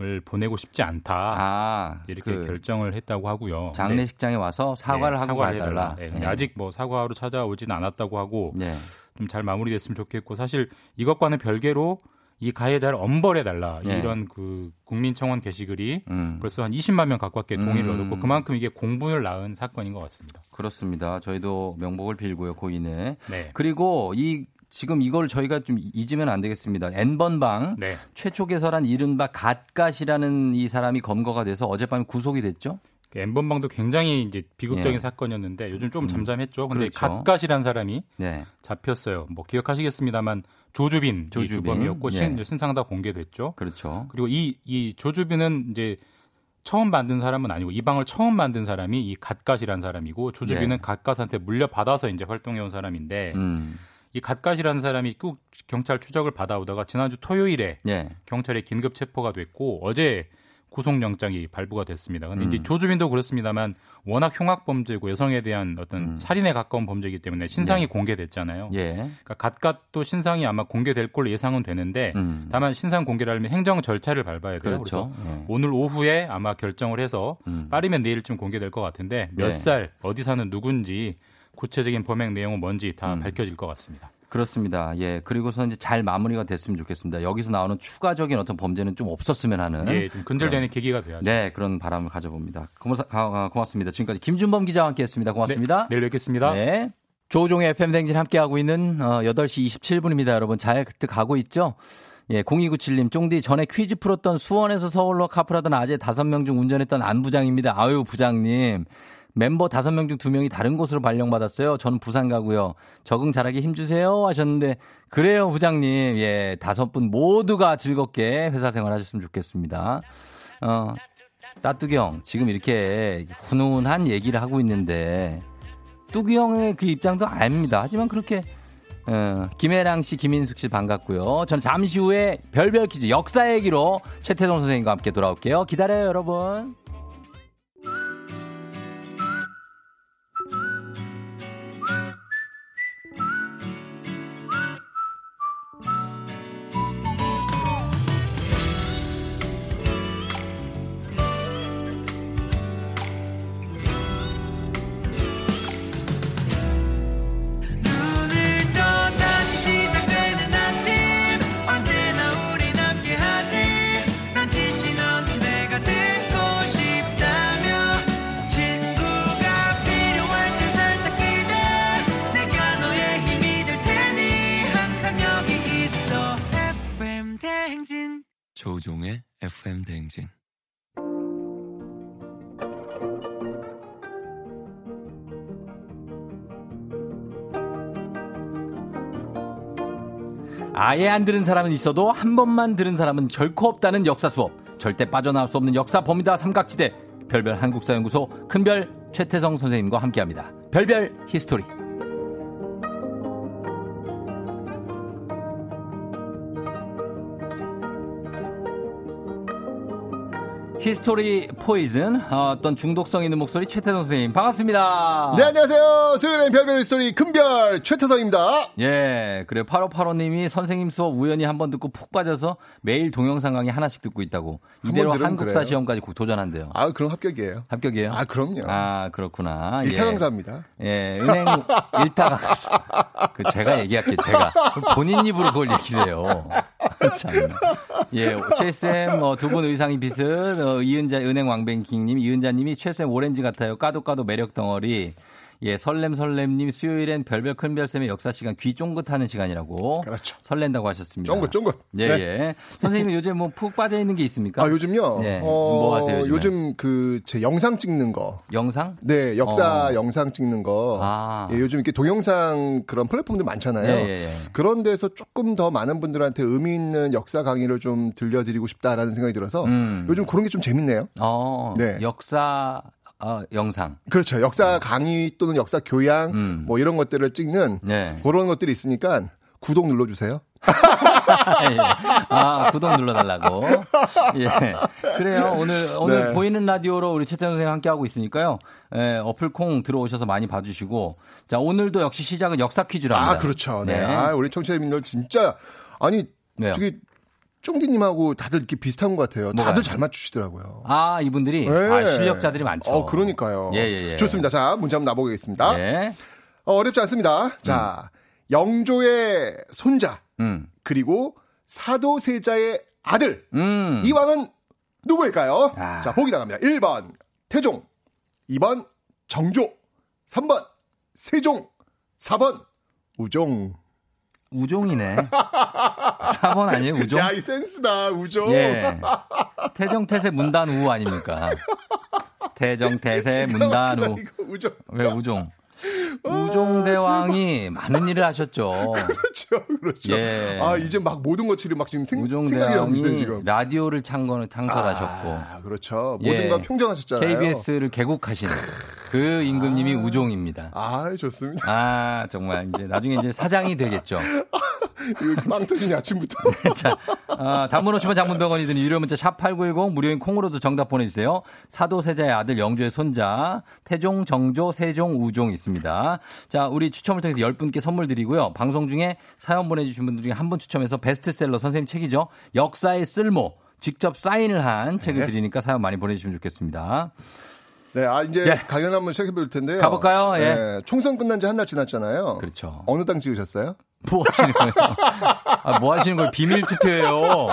을 보내고 싶지 않다. 아, 이렇게 그 결정을 했다고 하고요. 장례식장에 와서 사과를 네, 하고 가달라. 네, 네. 아직 뭐 사과로 찾아오지는 않았다고 하고 네. 좀잘 마무리됐으면 좋겠고 사실 이것과는 별개로 이 가해자를 엄벌해 달라 예. 이런 그 국민청원 게시글이 음. 벌써 한 20만 명 가깝게 동의를 음. 얻었고 그만큼 이게 공분을 낳은 사건인 것 같습니다. 그렇습니다. 저희도 명복을 빌고요 고인의. 네. 그리고 이 지금 이걸 저희가 좀 잊으면 안 되겠습니다. N번방 네. 최초 개설한 이른바 갓갓이라는 이 사람이 검거가 돼서 어젯밤에 구속이 됐죠? 그 엠번방도 굉장히 이제 비극적인 예. 사건이었는데 요즘 좀 음. 잠잠했죠. 근데 그렇죠. 갓갓이란 사람이 네. 잡혔어요. 뭐 기억하시겠습니다만 조주빈, 조주빈. 주범이었고 예. 신, 신상 다 공개됐죠. 그렇죠. 그리고 이, 이 조주빈은 이제 처음 만든 사람은 아니고 이 방을 처음 만든 사람이 이 갓갓이란 사람이고 조주빈은 예. 갓갓한테 물려받아서 이제 활동해온 사람인데 음. 이 갓갓이라는 사람이 꼭 경찰 추적을 받아오다가 지난주 토요일에 예. 경찰에 긴급 체포가 됐고 어제 구속영장이 발부가 됐습니다. 근데 음. 이제 조주빈도 그렇습니다만 워낙 흉악 범죄고 여성에 대한 어떤 음. 살인에 가까운 범죄이기 때문에 신상이 네. 공개됐잖아요. 예. 그러니까 갓갓도 신상이 아마 공개될 걸로 예상은 되는데 음. 다만 신상 공개를 하려면 행정 절차를 밟아야 돼요. 그렇죠. 그래서 예. 오늘 오후에 아마 결정을 해서 음. 빠르면 내일쯤 공개될 것 같은데 몇살 네. 어디 사는 누군지 구체적인 범행 내용은 뭔지 다 음. 밝혀질 것 같습니다. 그렇습니다. 예. 그리고서 이제 잘 마무리가 됐으면 좋겠습니다. 여기서 나오는 추가적인 어떤 범죄는 좀 없었으면 하는. 예, 좀 근절되는 그 계기가 돼야죠. 네, 그런 바람을 가져봅니다. 고맙습니다. 지금까지 김준범 기자와 함께 했습니다. 고맙습니다. 네, 내일 뵙겠습니다. 네. 조종의 FM댕진 함께하고 있는 어, 8시 27분입니다. 여러분 잘 가고 있죠? 예, 0297님, 쫑디 전에 퀴즈 풀었던 수원에서 서울로 카풀하던 아재 5명 중 운전했던 안 부장입니다. 아유, 부장님. 멤버 5명 중 2명이 다른 곳으로 발령받았어요. 저는 부산 가고요. 적응 잘하게 힘주세요 하셨는데 그래요 부장님. 예, 다섯 분 모두가 즐겁게 회사 생활 하셨으면 좋겠습니다. 어, 따뚜기 형 지금 이렇게 훈훈한 얘기를 하고 있는데 뚜기 형의 그 입장도 압니다. 하지만 그렇게 어, 김혜랑 씨, 김인숙 씨 반갑고요. 저는 잠시 후에 별별 퀴즈 역사 얘기로 최태성 선생님과 함께 돌아올게요. 기다려요, 여러분. 아예 안 들은 사람은 있어도 한 번만 들은 사람은 결코 없다는 역사 수업. 절대 빠져나올 수 없는 역사 버뮤다 삼각지대. 별별 한국사연구소 큰별 최태성 선생님과 함께합니다. 별별 히스토리. history poison 어떤 중독성 있는 목소리 최태성 선생님 반갑습니다. 네 안녕하세요. 수요일엔 별별 히스토리 큰별 최태성입니다. 예 그래요 8585님이 선생님 수업 우연히 한번 듣고 푹 빠져서 매일 동영상 강의 하나씩 듣고 있다고 이대로 한국사 그래요. 시험까지 도전한대요. 아 그럼 합격이에요. 합격이에요? 아 그럼요. 아 그렇구나. 일타 강사입니다. 예, 예 은행 일타 강사. 그 제가 얘기할게요 제가 본인 입으로 그걸 얘기를 해요. 참. 예, 최쌤 어, 두분 의상이 비슷. 어, 이은자 은행 왕뱅킹님, 이은자님이 최쌤 오렌지 같아요. 까도 까도 매력 덩어리. 예, 설렘 설렘님 수요일엔 별별 큰별쌤의 역사 시간 귀 쫑긋하는 시간이라고. 그렇죠. 설렌다고 하셨습니다. 쫑긋 쫑긋. 예, 네. 예. 선생님 요즘 뭐 푹 빠져 있는 게 있습니까? 아, 요즘요? 예. 어, 뭐 하세요, 요즘에? 요즘 그 제 영상 찍는 거. 영상? 네, 역사 어. 영상 찍는 거. 아. 예, 요즘 이렇게 동영상 그런 플랫폼들 많잖아요. 예, 예, 예, 그런 데서 조금 더 많은 분들한테 의미 있는 역사 강의를 좀 들려드리고 싶다라는 생각이 들어서 음. 요즘 그런 게 좀 재밌네요. 어. 네. 역사 어, 영상. 그렇죠. 역사 강의 또는 역사 교양 음. 뭐 이런 것들을 찍는 네. 그런 것들이 있으니까 구독 눌러주세요. 예. 아, 구독 눌러달라고. 예. 그래요. 오늘, 오늘 네. 보이는 라디오로 우리 최태현 선생님 함께하고 있으니까요. 예, 어플콩 들어오셔서 많이 봐주시고. 자, 오늘도 역시 시작은 역사 퀴즈로 합니다. 아, 그렇죠. 네. 네. 아, 우리 청취자님들 진짜, 아니, 네. 저기 쫑디님하고 다들 이렇게 비슷한 것 같아요. 뭐가요? 다들 잘 맞추시더라고요. 아, 이분들이? 네. 아, 실력자들이 많죠. 어, 그러니까요. 예, 예, 예. 좋습니다. 자, 문제 한번 나보겠습니다. 예. 어, 어렵지 않습니다. 자, 음. 영조의 손자, 음. 그리고 사도세자의 아들. 음. 이 왕은 누구일까요? 아. 자, 보기 나갑니다. 1번, 태종. 2번, 정조. 3번, 세종. 4번, 우종. 우종이네. 4번 아니에요, 우종? 야, 이 센스다, 우종. 예. 태정, 태세, 문단우 아닙니까? 태정, 태세, 문단우. 왜 우종? 우종대왕이 많은 일을 하셨죠. 그렇죠, 그렇죠. 예. 아 이제 막 모든 것들이 막 지금 생, 생각이 나고 있어요 지금. 라디오를 창건 창설하셨고, 아, 그렇죠. 모든 걸 예. 평정하셨잖아요. KBS를 개국하시는 그 임금님이 아, 우종입니다. 아 좋습니다. 아 정말 이제 나중에 이제 사장이 되겠죠. 빵 터지니 아침부터. 네, 자, 어, 단문 오시면 장문병원이 드는 유료 문자 샵 8910 무료인 콩으로도 정답 보내주세요. 사도세자의 아들 영조의 손자 태종, 정조, 세종, 우종 있습니다. 자, 우리 추첨을 통해서 10분께 선물 드리고요. 방송 중에 사연 보내주신 분들 중에 한 분 추첨해서 베스트셀러 선생님 책이죠. 역사의 쓸모 직접 사인을 한 책을 네. 드리니까 사연 많이 보내주시면 좋겠습니다. 네, 아 이제 예. 강연 한번 시작해 볼 텐데요. 가볼까요? 예. 네, 총선 끝난 지 한 달 지났잖아요. 그렇죠. 어느 당 찍으셨어요? 뭐 하시는 거예요? 아, 뭐 하시는 거예요? 비밀 투표예요.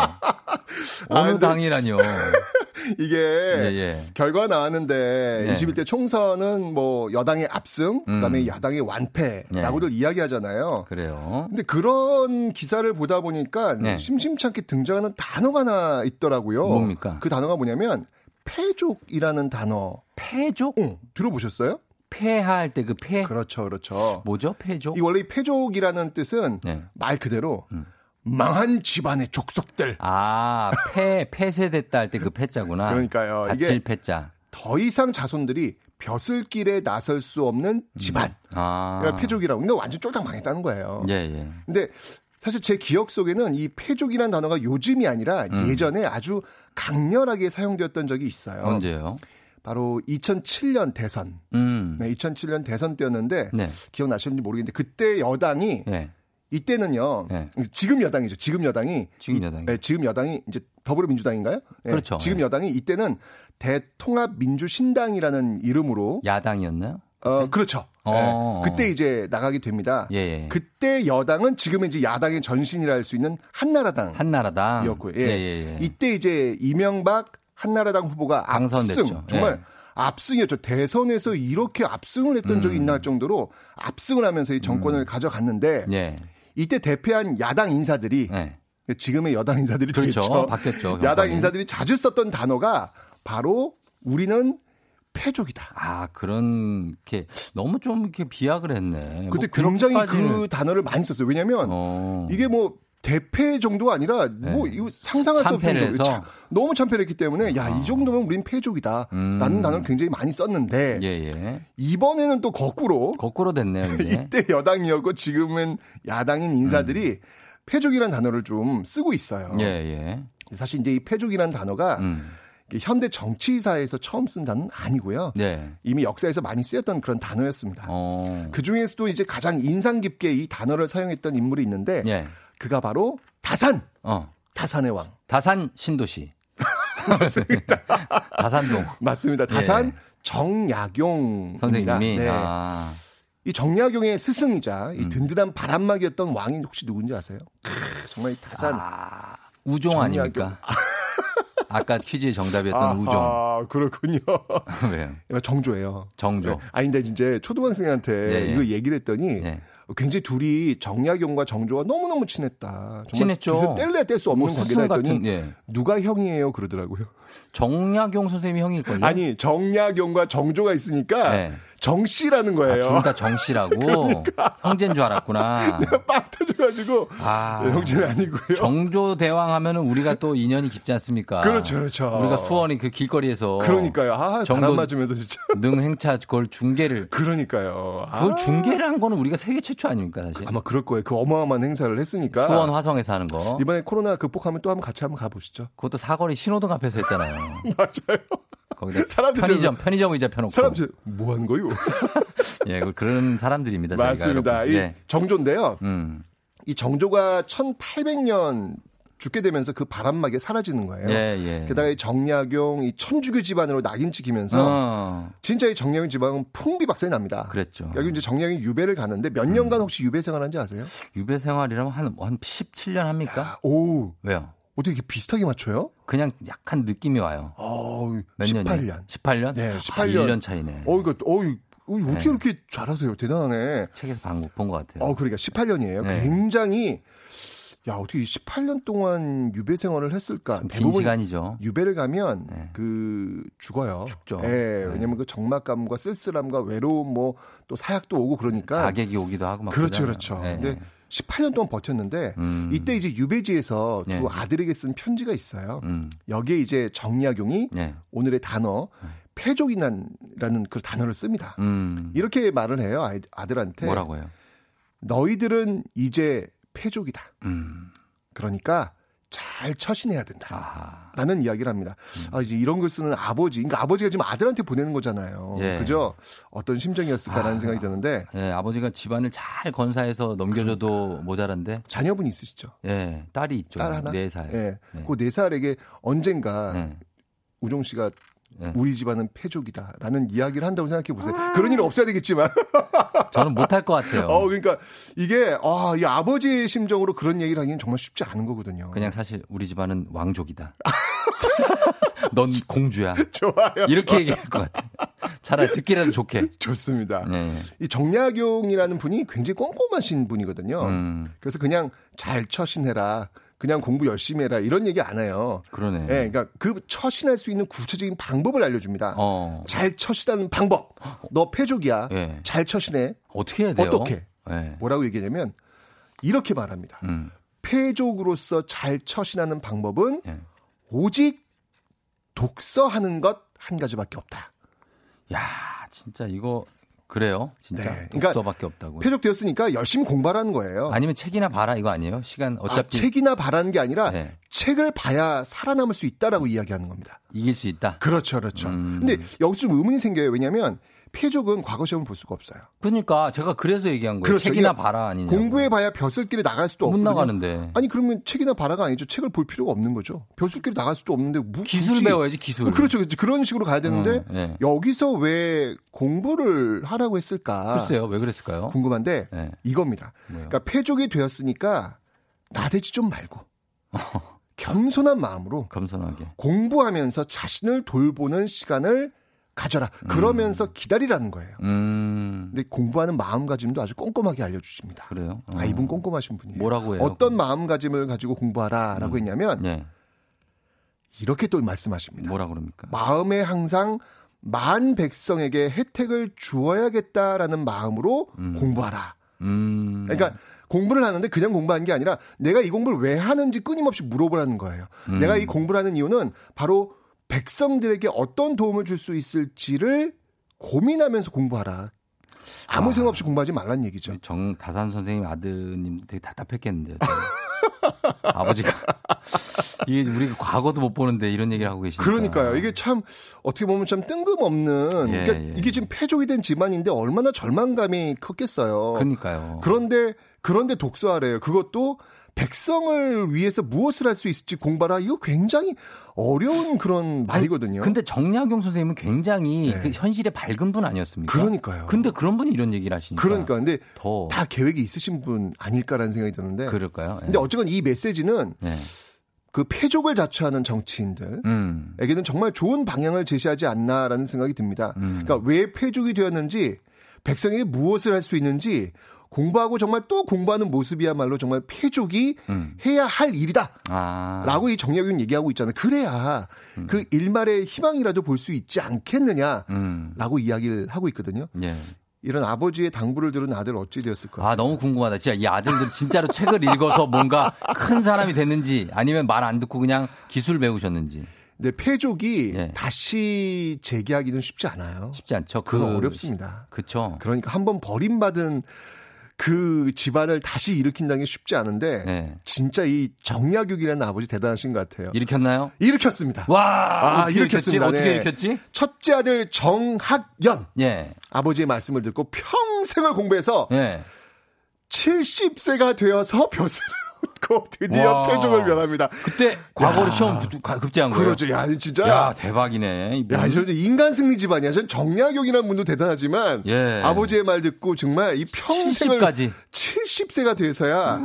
어느 아, 당이라뇨. 이게 예, 예. 결과 나왔는데 예. 21대 총선은 뭐 여당의 압승, 음. 그다음에 야당의 완패라고들 예. 이야기하잖아요. 그래요. 근데 그런 기사를 보다 보니까 네. 심심찮게 등장하는 단어가 하나 있더라고요. 뭡니까? 그 단어가 뭐냐면 패족이라는 단어. 패족? 응, 들어보셨어요? 폐할 때 그 폐. 그렇죠, 그렇죠. 뭐죠, 패족? 이 원래 패족이라는 뜻은 네. 말 그대로 음. 망한 집안의 족속들. 아, 폐, 폐쇄됐다 할 때그 패자구나. 그러니까요. 이게 패자. 더 이상 자손들이 벼슬길에 나설 수 없는 집안. 음. 아. 그러니까 폐족이라고. 근데 완전 쫄딱 망했다는 거예요. 예, 예. 근데 사실 제 기억 속에는 이 폐족이라는 단어가 요즘이 아니라 음. 예전에 아주 강렬하게 사용되었던 적이 있어요. 언제요? 바로 2007년 대선. 음. 네, 2007년 대선 때였는데 네. 기억나시는지 모르겠는데 그때 여당이 네. 이때는요. 네. 지금 여당이죠. 지금 여당이 지금 여당이 네, 지금 여당이 이제 더불어민주당인가요? 네, 그렇죠. 지금 네. 여당이 이때는 대통합민주신당이라는 이름으로 야당이었나요? 어, 그렇죠. 어. 네. 그때 이제 나가게 됩니다. 예, 예. 그때 여당은 지금 이제 야당의 전신이라 할 수 있는 한나라당. 한나라당 이었고요. 예. 예, 예. 이때 이제 이명박 한나라당 후보가 당선됐죠. 압승. 정말 예. 압승이었죠. 대선에서 이렇게 압승을 했던 음. 적이 있나 할 정도로 압승을 하면서 이 정권을 음. 가져갔는데 예. 이때 대표한 야당 인사들이 예. 지금의 여당 인사들이 그렇죠. 되겠죠. 바뀌었죠. 야당 인사들이 자주 썼던 단어가 바로 우리는 패족이다. 아, 그런, 게 너무 좀 이렇게 비약을 했네. 근데 뭐 굉장히 그 단어를 많이 썼어요. 왜냐면, 어. 이게 뭐, 대패 정도가 아니라 뭐 네. 이거 상상할 수 없는 정도 너무 참패했기 때문에 야이 아. 정도면 우린 패족이다라는 음. 단어를 굉장히 많이 썼는데 예, 예. 이번에는 또 거꾸로 거꾸로 됐네요. 이때 여당이었고 지금은 야당인 인사들이 음. 패족이라는 단어를 좀 쓰고 있어요. 예, 예. 사실 이제 이 패족이라는 단어가 음. 현대 정치사에서 처음 쓴 단어는 아니고요. 네. 이미 역사에서 많이 쓰였던 그런 단어였습니다. 어. 그 중에서도 이제 가장 인상 깊게 이 단어를 사용했던 인물이 있는데 네. 그가 바로 다산. 어. 다산의 왕. 다산 신도시. 맞습니다. 다산동. 맞습니다. 다산 예. 정약용 선생님이 네. 아. 이 정약용의 스승이자 이 음. 든든한 바람막이였던 왕이 혹시 누군지 아세요? 정말 이 다산 아, 우종 정약용. 아닙니까? 아까 퀴즈의 정답이었던 아, 우종. 아, 그렇군요. 왜요? 정조예요. 정조. 네. 아, 근데 이제 초등학생한테 예, 예. 이거 얘기를 했더니 예. 굉장히 둘이 정약용과 정조가 너무너무 친했다. 친했죠. 뗄래 뗄수 없는 뭐 관계다 했더니 같은, 예. 누가 형이에요 그러더라고요. 정약용 선생님이 형일걸요? 아니 정약용과 정조가 있으니까 네. 정 씨라는 거예요. 아, 둘다 정 씨라고 그러니까. 형제인 줄 알았구나. 내가 빵 터져가지고 아, 네, 형제는 아니고요. 정조 대왕 하면은 우리가 또 인연이 깊지 않습니까? 그렇죠, 그렇죠. 우리가 수원이 그 길거리에서 그러니까요. 아, 정도 맞으면서 진짜 능행차 그걸 중계를 그러니까요. 그걸 아. 중계를 한 거는 우리가 세계 최초 아닙니까 사실? 아마 그럴 거예요. 그 어마어마한 행사를 했으니까 수원 화성에서 하는 거 이번에 코로나 극복하면 또 한번 같이 한번 가보시죠. 그것도 사거리 신호등 앞에서 했잖아요. 맞아요. 거기다 사람들 편의점 편의점 의자 펴놓고 사람들 뭐 하는 거요? 예, 그런 사람들입니다. 맞습니다. 이 네. 정조인데요. 음. 이 정조가 1800년 죽게 되면서 그 바람막에 사라지는 거예요. 예, 예. 게다가 이 정약용 이 천주교 집안으로 낙인 찍히면서 어. 진짜 이 정약용 집안은 풍비박산이 납니다. 그랬죠. 여기 이제 정약용 유배를 가는데 몇 년간 음. 혹시 유배 생활한지 아세요? 유배 생활이라면 한, 한 17년 합니까? 야, 오. 왜요? 어떻게 이렇게 비슷하게 맞춰요? 그냥 약간 느낌이 와요. 어, 몇 18년. 18년? 네, 18년. 아, 1년 차이네. 어, 이거, 어, 어떻게 네. 이렇게 잘하세요? 대단하네. 책에서 본것 같아요. 어, 그러니까 18년이에요. 네. 굉장히 야 어떻게 18년 동안 유배 생활을 했을까? 긴 시간이죠. 유배를 가면 네. 그 죽어요. 죽죠. 예, 네. 왜냐면 그 적막감과 쓸쓸함과 외로움 뭐 또 사약도 오고 그러니까 자객이 오기도 하고 막 그렇죠, 그렇죠. 네. 근데 18년 동안 버텼는데 음. 이때 이제 유배지에서 두 네. 아들에게 쓴 편지가 있어요. 음. 여기에 이제 정약용이 네. 오늘의 단어 패족이난라는 그 단어를 씁니다. 음. 이렇게 말을 해요 아들한테. 뭐라고요? 너희들은 이제 패족이다. 음. 그러니까 잘 처신해야 된다. 아하. 라는 이야기를 합니다. 음. 아, 이제 이런 걸 쓰는 아버지. 그러니까 아버지가 지금 아들한테 보내는 거잖아요. 예. 그죠? 어떤 심정이었을까라는 아, 생각이 드는데. 예, 아버지가 집안을 잘 건사해서 넘겨줘도 그러니까. 모자란데. 자녀분이 있으시죠? 예, 딸이 있죠. 딸 하나? 네 살. 예. 네. 그네 살에게 언젠가 네. 우종 씨가 네. 우리 집안은 패족이다라는 이야기를 한다고 생각해 보세요. 아~ 그런 일은 없어야 되겠지만 저는 못할 것 같아요. 어, 그러니까 이게 아, 이 아버지의 심정으로 그런 얘기를 하기는 정말 쉽지 않은 거거든요. 그냥 사실 우리 집안은 왕족이다. 넌 공주야. 좋아요. 이렇게 좋아요. 얘기할 것 같아. 차라리 듣기라도 좋게. 좋습니다. 네. 이 정약용이라는 분이 굉장히 꼼꼼하신 분이거든요. 음. 그래서 그냥 잘 처신해라. 그냥 공부 열심히 해라 이런 얘기 안 해요. 그러네. 네, 그러니까 그 처신할 수 있는 구체적인 방법을 알려줍니다. 어. 잘 처신하는 방법. 너 패족이야. 네. 잘 처신해. 어떻게 해야 돼요? 어떻게? 네. 뭐라고 얘기하냐면 이렇게 말합니다. 음. 패족으로서 잘 처신하는 방법은 네. 오직 독서하는 것 한 가지밖에 없다. 야, 진짜 이거 그래요? 진짜 네. 그러니까 독서밖에 없다고. 폐족되었으니까 열심히 공부하라는 거예요. 아니면 책이나 봐라 이거 아니에요? 시간 아, 어차피 아, 책이나 봐라는 게 아니라 네. 책을 봐야 살아남을 수 있다라고 이야기하는 겁니다. 이길 수 있다. 그렇죠, 그렇죠. 음. 근데 여기서 좀 의문이 생겨요. 왜냐하면 폐족은 과거 시험을 볼 수가 없어요. 그러니까 제가 그래서 얘기한 거예요. 그렇죠. 책이나 봐라 아니냐. 공부해 봐야 벼슬길에 나갈 수도 없고. 못 나가는데. 아니 그러면 책이나 봐라가 아니죠. 책을 볼 필요가 없는 거죠. 벼슬길에 나갈 수도 없는데 무, 기술 굳이. 배워야지 기술. 어, 그렇죠, 그렇죠. 그런 식으로 가야 되는데 음, 네. 여기서 왜 공부를 하라고 했을까? 글쎄요. 왜 그랬을까요? 궁금한데 네. 이겁니다. 뭐요? 그러니까 폐족이 되었으니까 나대지 좀 말고. 겸손한 마음으로 겸손하게 공부하면서 자신을 돌보는 시간을 가져라. 그러면서 음. 기다리라는 거예요. 음. 근데 공부하는 마음가짐도 아주 꼼꼼하게 알려주십니다. 그래요? 어. 아, 이분 꼼꼼하신 분이에요. 뭐라고 해요? 어떤 마음가짐을 가지고 공부하라라고 음. 했냐면 네. 이렇게 또 말씀하십니다. 뭐라 그럽니까? 마음에 항상 만 백성에게 혜택을 주어야겠다라는 마음으로 음. 공부하라. 음. 그러니까 공부를 하는데 그냥 공부하는 게 아니라 내가 이 공부를 왜 하는지 끊임없이 물어보라는 거예요. 음. 내가 이 공부를 하는 이유는 바로 백성들에게 어떤 도움을 줄 수 있을지를 고민하면서 공부하라. 아무 아, 생각 없이 공부하지 말란 얘기죠. 정 다산 선생님 아드님 되게 답답했겠는데요. 아버지가 이게 우리가 과거도 못 보는데 이런 얘기를 하고 계시니까. 그러니까요. 이게 참 어떻게 보면 참 뜬금없는 예, 그러니까 예. 이게 지금 폐족이 된 집안인데 얼마나 절망감이 컸겠어요. 그러니까요. 그런데 그런데 독서하래요. 그것도 백성을 위해서 무엇을 할 수 있을지 공부하라. 이거 굉장히 어려운 그런 말이거든요. 근데 정약용 선생님은 굉장히 네. 그 현실에 밝은 분 아니었습니까? 그러니까요. 근데 그런 분이 이런 얘기를 하시니까. 그러니까. 근데 더. 다 계획이 있으신 분 아닐까라는 생각이 드는데. 그럴까요? 네. 근데 어쨌건 이 메시지는 네. 그 패족을 자처하는 정치인들에게는 음. 정말 좋은 방향을 제시하지 않나라는 생각이 듭니다. 음. 그러니까 왜 패족이 되었는지 백성에게 무엇을 할 수 있는지 공부하고 정말 또 공부하는 모습이야말로 정말 폐족이 음. 해야 할 일이다. 아. 라고 이 정약용 얘기하고 있잖아요. 그래야 음. 그 일말의 희망이라도 볼 수 있지 않겠느냐. 음. 라고 이야기를 하고 있거든요. 예. 이런 아버지의 당부를 들은 아들 어찌 되었을까? 아, 너무 궁금하다. 진짜 이 아들들 진짜로 책을 읽어서 뭔가 큰 사람이 됐는지 아니면 말 안 듣고 그냥 기술 배우셨는지. 근데 폐족이 예. 다시 재기하기는 쉽지 않아요. 쉽지 않죠. 그 어렵습니다. 그렇죠. 그러니까 한번 버림받은 그 집안을 다시 일으킨다는 게 쉽지 않은데 네. 진짜 이 정약육이라는 아버지 대단하신 것 같아요. 일으켰나요? 일으켰습니다. 와, 아, 일으켰습니다. 어떻게 네. 일으켰지? 첫째 아들 정학연. 예. 아버지의 말씀을 듣고 평생을 공부해서 예. 70세가 되어서 벼슬을 얻고 드디어 와. 표정을 변합니다. 그때 과거로 시험 급제한 거예요. 그렇죠. 야, 진짜. 야, 대박이네. 야, 저 인간 승리 집안이야. 전 정약용이라는 분도 대단하지만 예. 아버지의 말 듣고 정말 이 평생을 70까지. 70세가 돼서야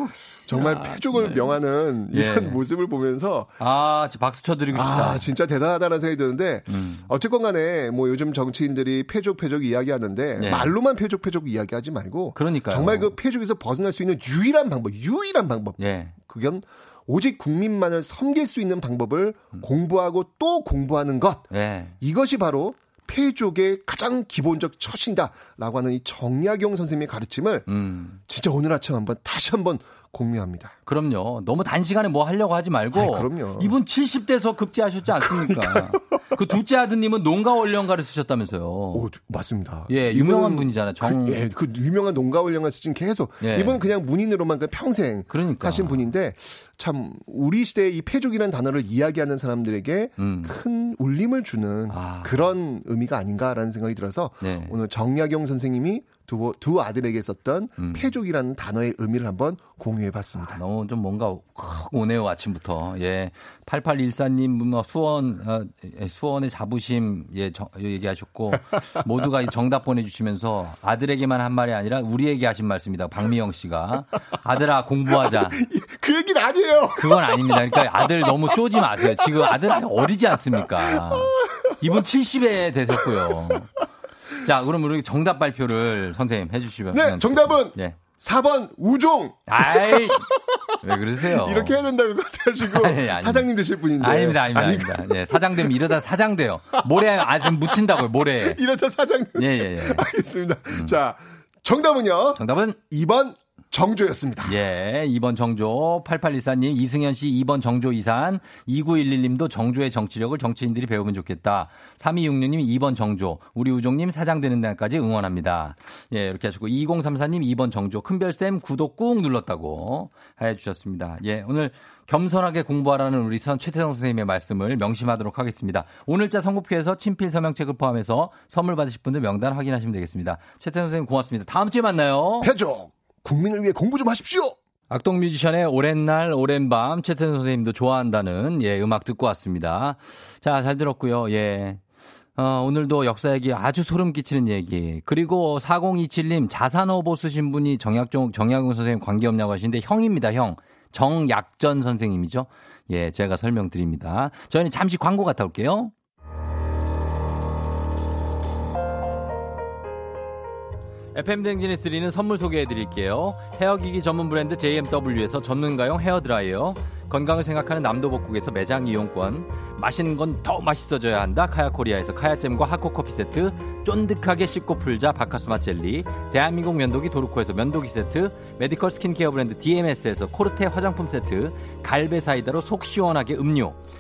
정말 표족을 명하는 예. 이런 모습을 보면서 아, 박수 쳐드리고 싶다. 아, 진짜 대단하다는 생각이 드는데 음. 어쨌건 간에 뭐 요즘 정치인들이 패족 패족 이야기하는데 네. 말로만 패족 패족 이야기하지 말고 그러니까 정말 그 패족에서 벗어날 수 있는 유일한 방법, 유일한 방법. 예. 그건 오직 국민만을 섬길 수 있는 방법을 음. 공부하고 또 공부하는 것. 예. 이것이 바로 폐족의 가장 기본적 처신이다라고 하는 이 정약용 선생님의 가르침을 음. 진짜 오늘 아침 한번 다시 한번 공유합니다. 그럼요. 너무 단시간에 뭐 하려고 하지 말고. 아이, 그럼요. 이분 70대에서 급제하셨지 않습니까? 그 둘째 아드님은 농가 원령가를 쓰셨다면서요. 오, 맞습니다. 예, 유명한 분이잖아요. 정. 그, 예, 그 유명한 농가 원령가 쓰신 계속. 예. 이분은 그냥 문인으로만 그 평생 그러니까. 사신 분인데 참 우리 시대의 이 폐족이라는 단어를 이야기하는 사람들에게 음. 큰 울림을 주는 아. 그런 의미가 아닌가라는 생각이 들어서 네. 오늘 정약용 선생님이 두, 두 아들에게 썼던 음. 패족이라는 단어의 의미를 한번 공유해 봤습니다. 아, 너무 좀 뭔가 오네요, 아침부터. 예. 8814님, 뭐 수원, 어, 예, 수원의 자부심, 예, 저, 얘기하셨고, 모두가 정답 보내주시면서 아들에게만 한 말이 아니라 우리에게 하신 말씀입니다. 박미영 씨가. 아들아, 공부하자. 그 얘기는 아니에요. 그건 아닙니다. 그러니까 아들 너무 쪼지 마세요. 지금 아들 어리지 않습니까? 이분 70에 되셨고요. 자, 그럼 우리 정답 발표를 선생님 해주시면. 네, 정답은 네. 4번 우종. 아이. 왜 그러세요? 이렇게 해야 된다고 같아가지고 아니, 아니, 사장님 되실 분인데. 아닙니다, 아닙니다, 아닙니다. 네, 사장 되면 이러다 사장 돼요. 모래 아주 묻힌다고요, 모래. 이러다 사장. 예, 예, 예. 알겠습니다. 음. 자, 정답은요. 정답은 2번 정조였습니다. 예, 2번 정조, 8814님, 이승현 씨 2번 정조 이산, 2911님도 정조의 정치력을 정치인들이 배우면 좋겠다. 3266님 2번 정조, 우리 우종님 사장 되는 날까지 응원합니다. 예, 이렇게 하시고, 2034님 2번 정조, 큰별쌤 구독 꾹 눌렀다고 해 주셨습니다. 예, 오늘 겸손하게 공부하라는 우리 선 최태성 선생님의 말씀을 명심하도록 하겠습니다. 오늘자 선곡표에서 친필 서명책을 포함해서 선물 받으실 분들 명단 확인하시면 되겠습니다. 최태성 선생님 고맙습니다. 다음 주에 만나요. 해줘. 국민을 위해 공부 좀 하십시오. 악동 뮤지션의 오랜 날, 오랜 밤, 최태선 선생님도 좋아한다는, 예, 음악 듣고 왔습니다. 자, 잘 들었고요. 예. 어, 오늘도 역사 얘기 아주 소름 끼치는 얘기. 그리고 4027님 자산어보 쓰신 분이 정약종, 정약용 선생님 관계 없냐고 하시는데 형입니다, 형. 정약전 선생님이죠. 예, 제가 설명드립니다. 저희는 잠시 광고 갔다 올게요. FM댕진이 드리는 선물 소개해 드릴게요. 헤어기기 전문 브랜드 JMW에서 전문가용 헤어드라이어. 건강을 생각하는 남도복국에서 매장 이용권. 맛있는 건 더 맛있어져야 한다. 카야코리아에서 카야잼과 하코커피 세트. 쫀득하게 씹고 풀자 바카스맛 젤리. 대한민국 면도기 도르코에서 면도기 세트. 메디컬 스킨케어 브랜드 DMS에서 코르테 화장품 세트. 갈베 사이다로 속 시원하게 음료.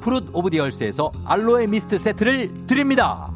프룻 오브 디얼스에서 알로에 미스트 세트를 드립니다.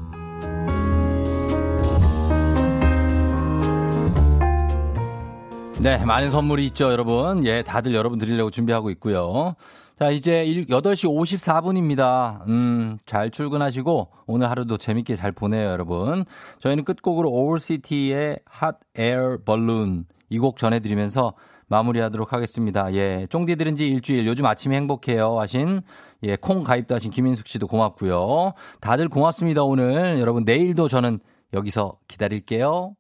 네, 많은 선물이 있죠, 여러분. 예, 다들 여러분 드리려고 준비하고 있고요. 자, 이제 8시 54분입니다. 음, 잘 출근하시고 오늘 하루도 재밌게 잘 보내요, 여러분. 저희는 끝곡으로 올시티의 Hot Air Balloon 이곡 전해드리면서 마무리하도록 하겠습니다. 예, 쫑디 들은 지 일주일 요즘 아침에 행복해요 하신 예, 콩 가입도 하신 김인숙 씨도 고맙고요. 다들 고맙습니다, 오늘. 여러분, 내일도 저는 여기서 기다릴게요.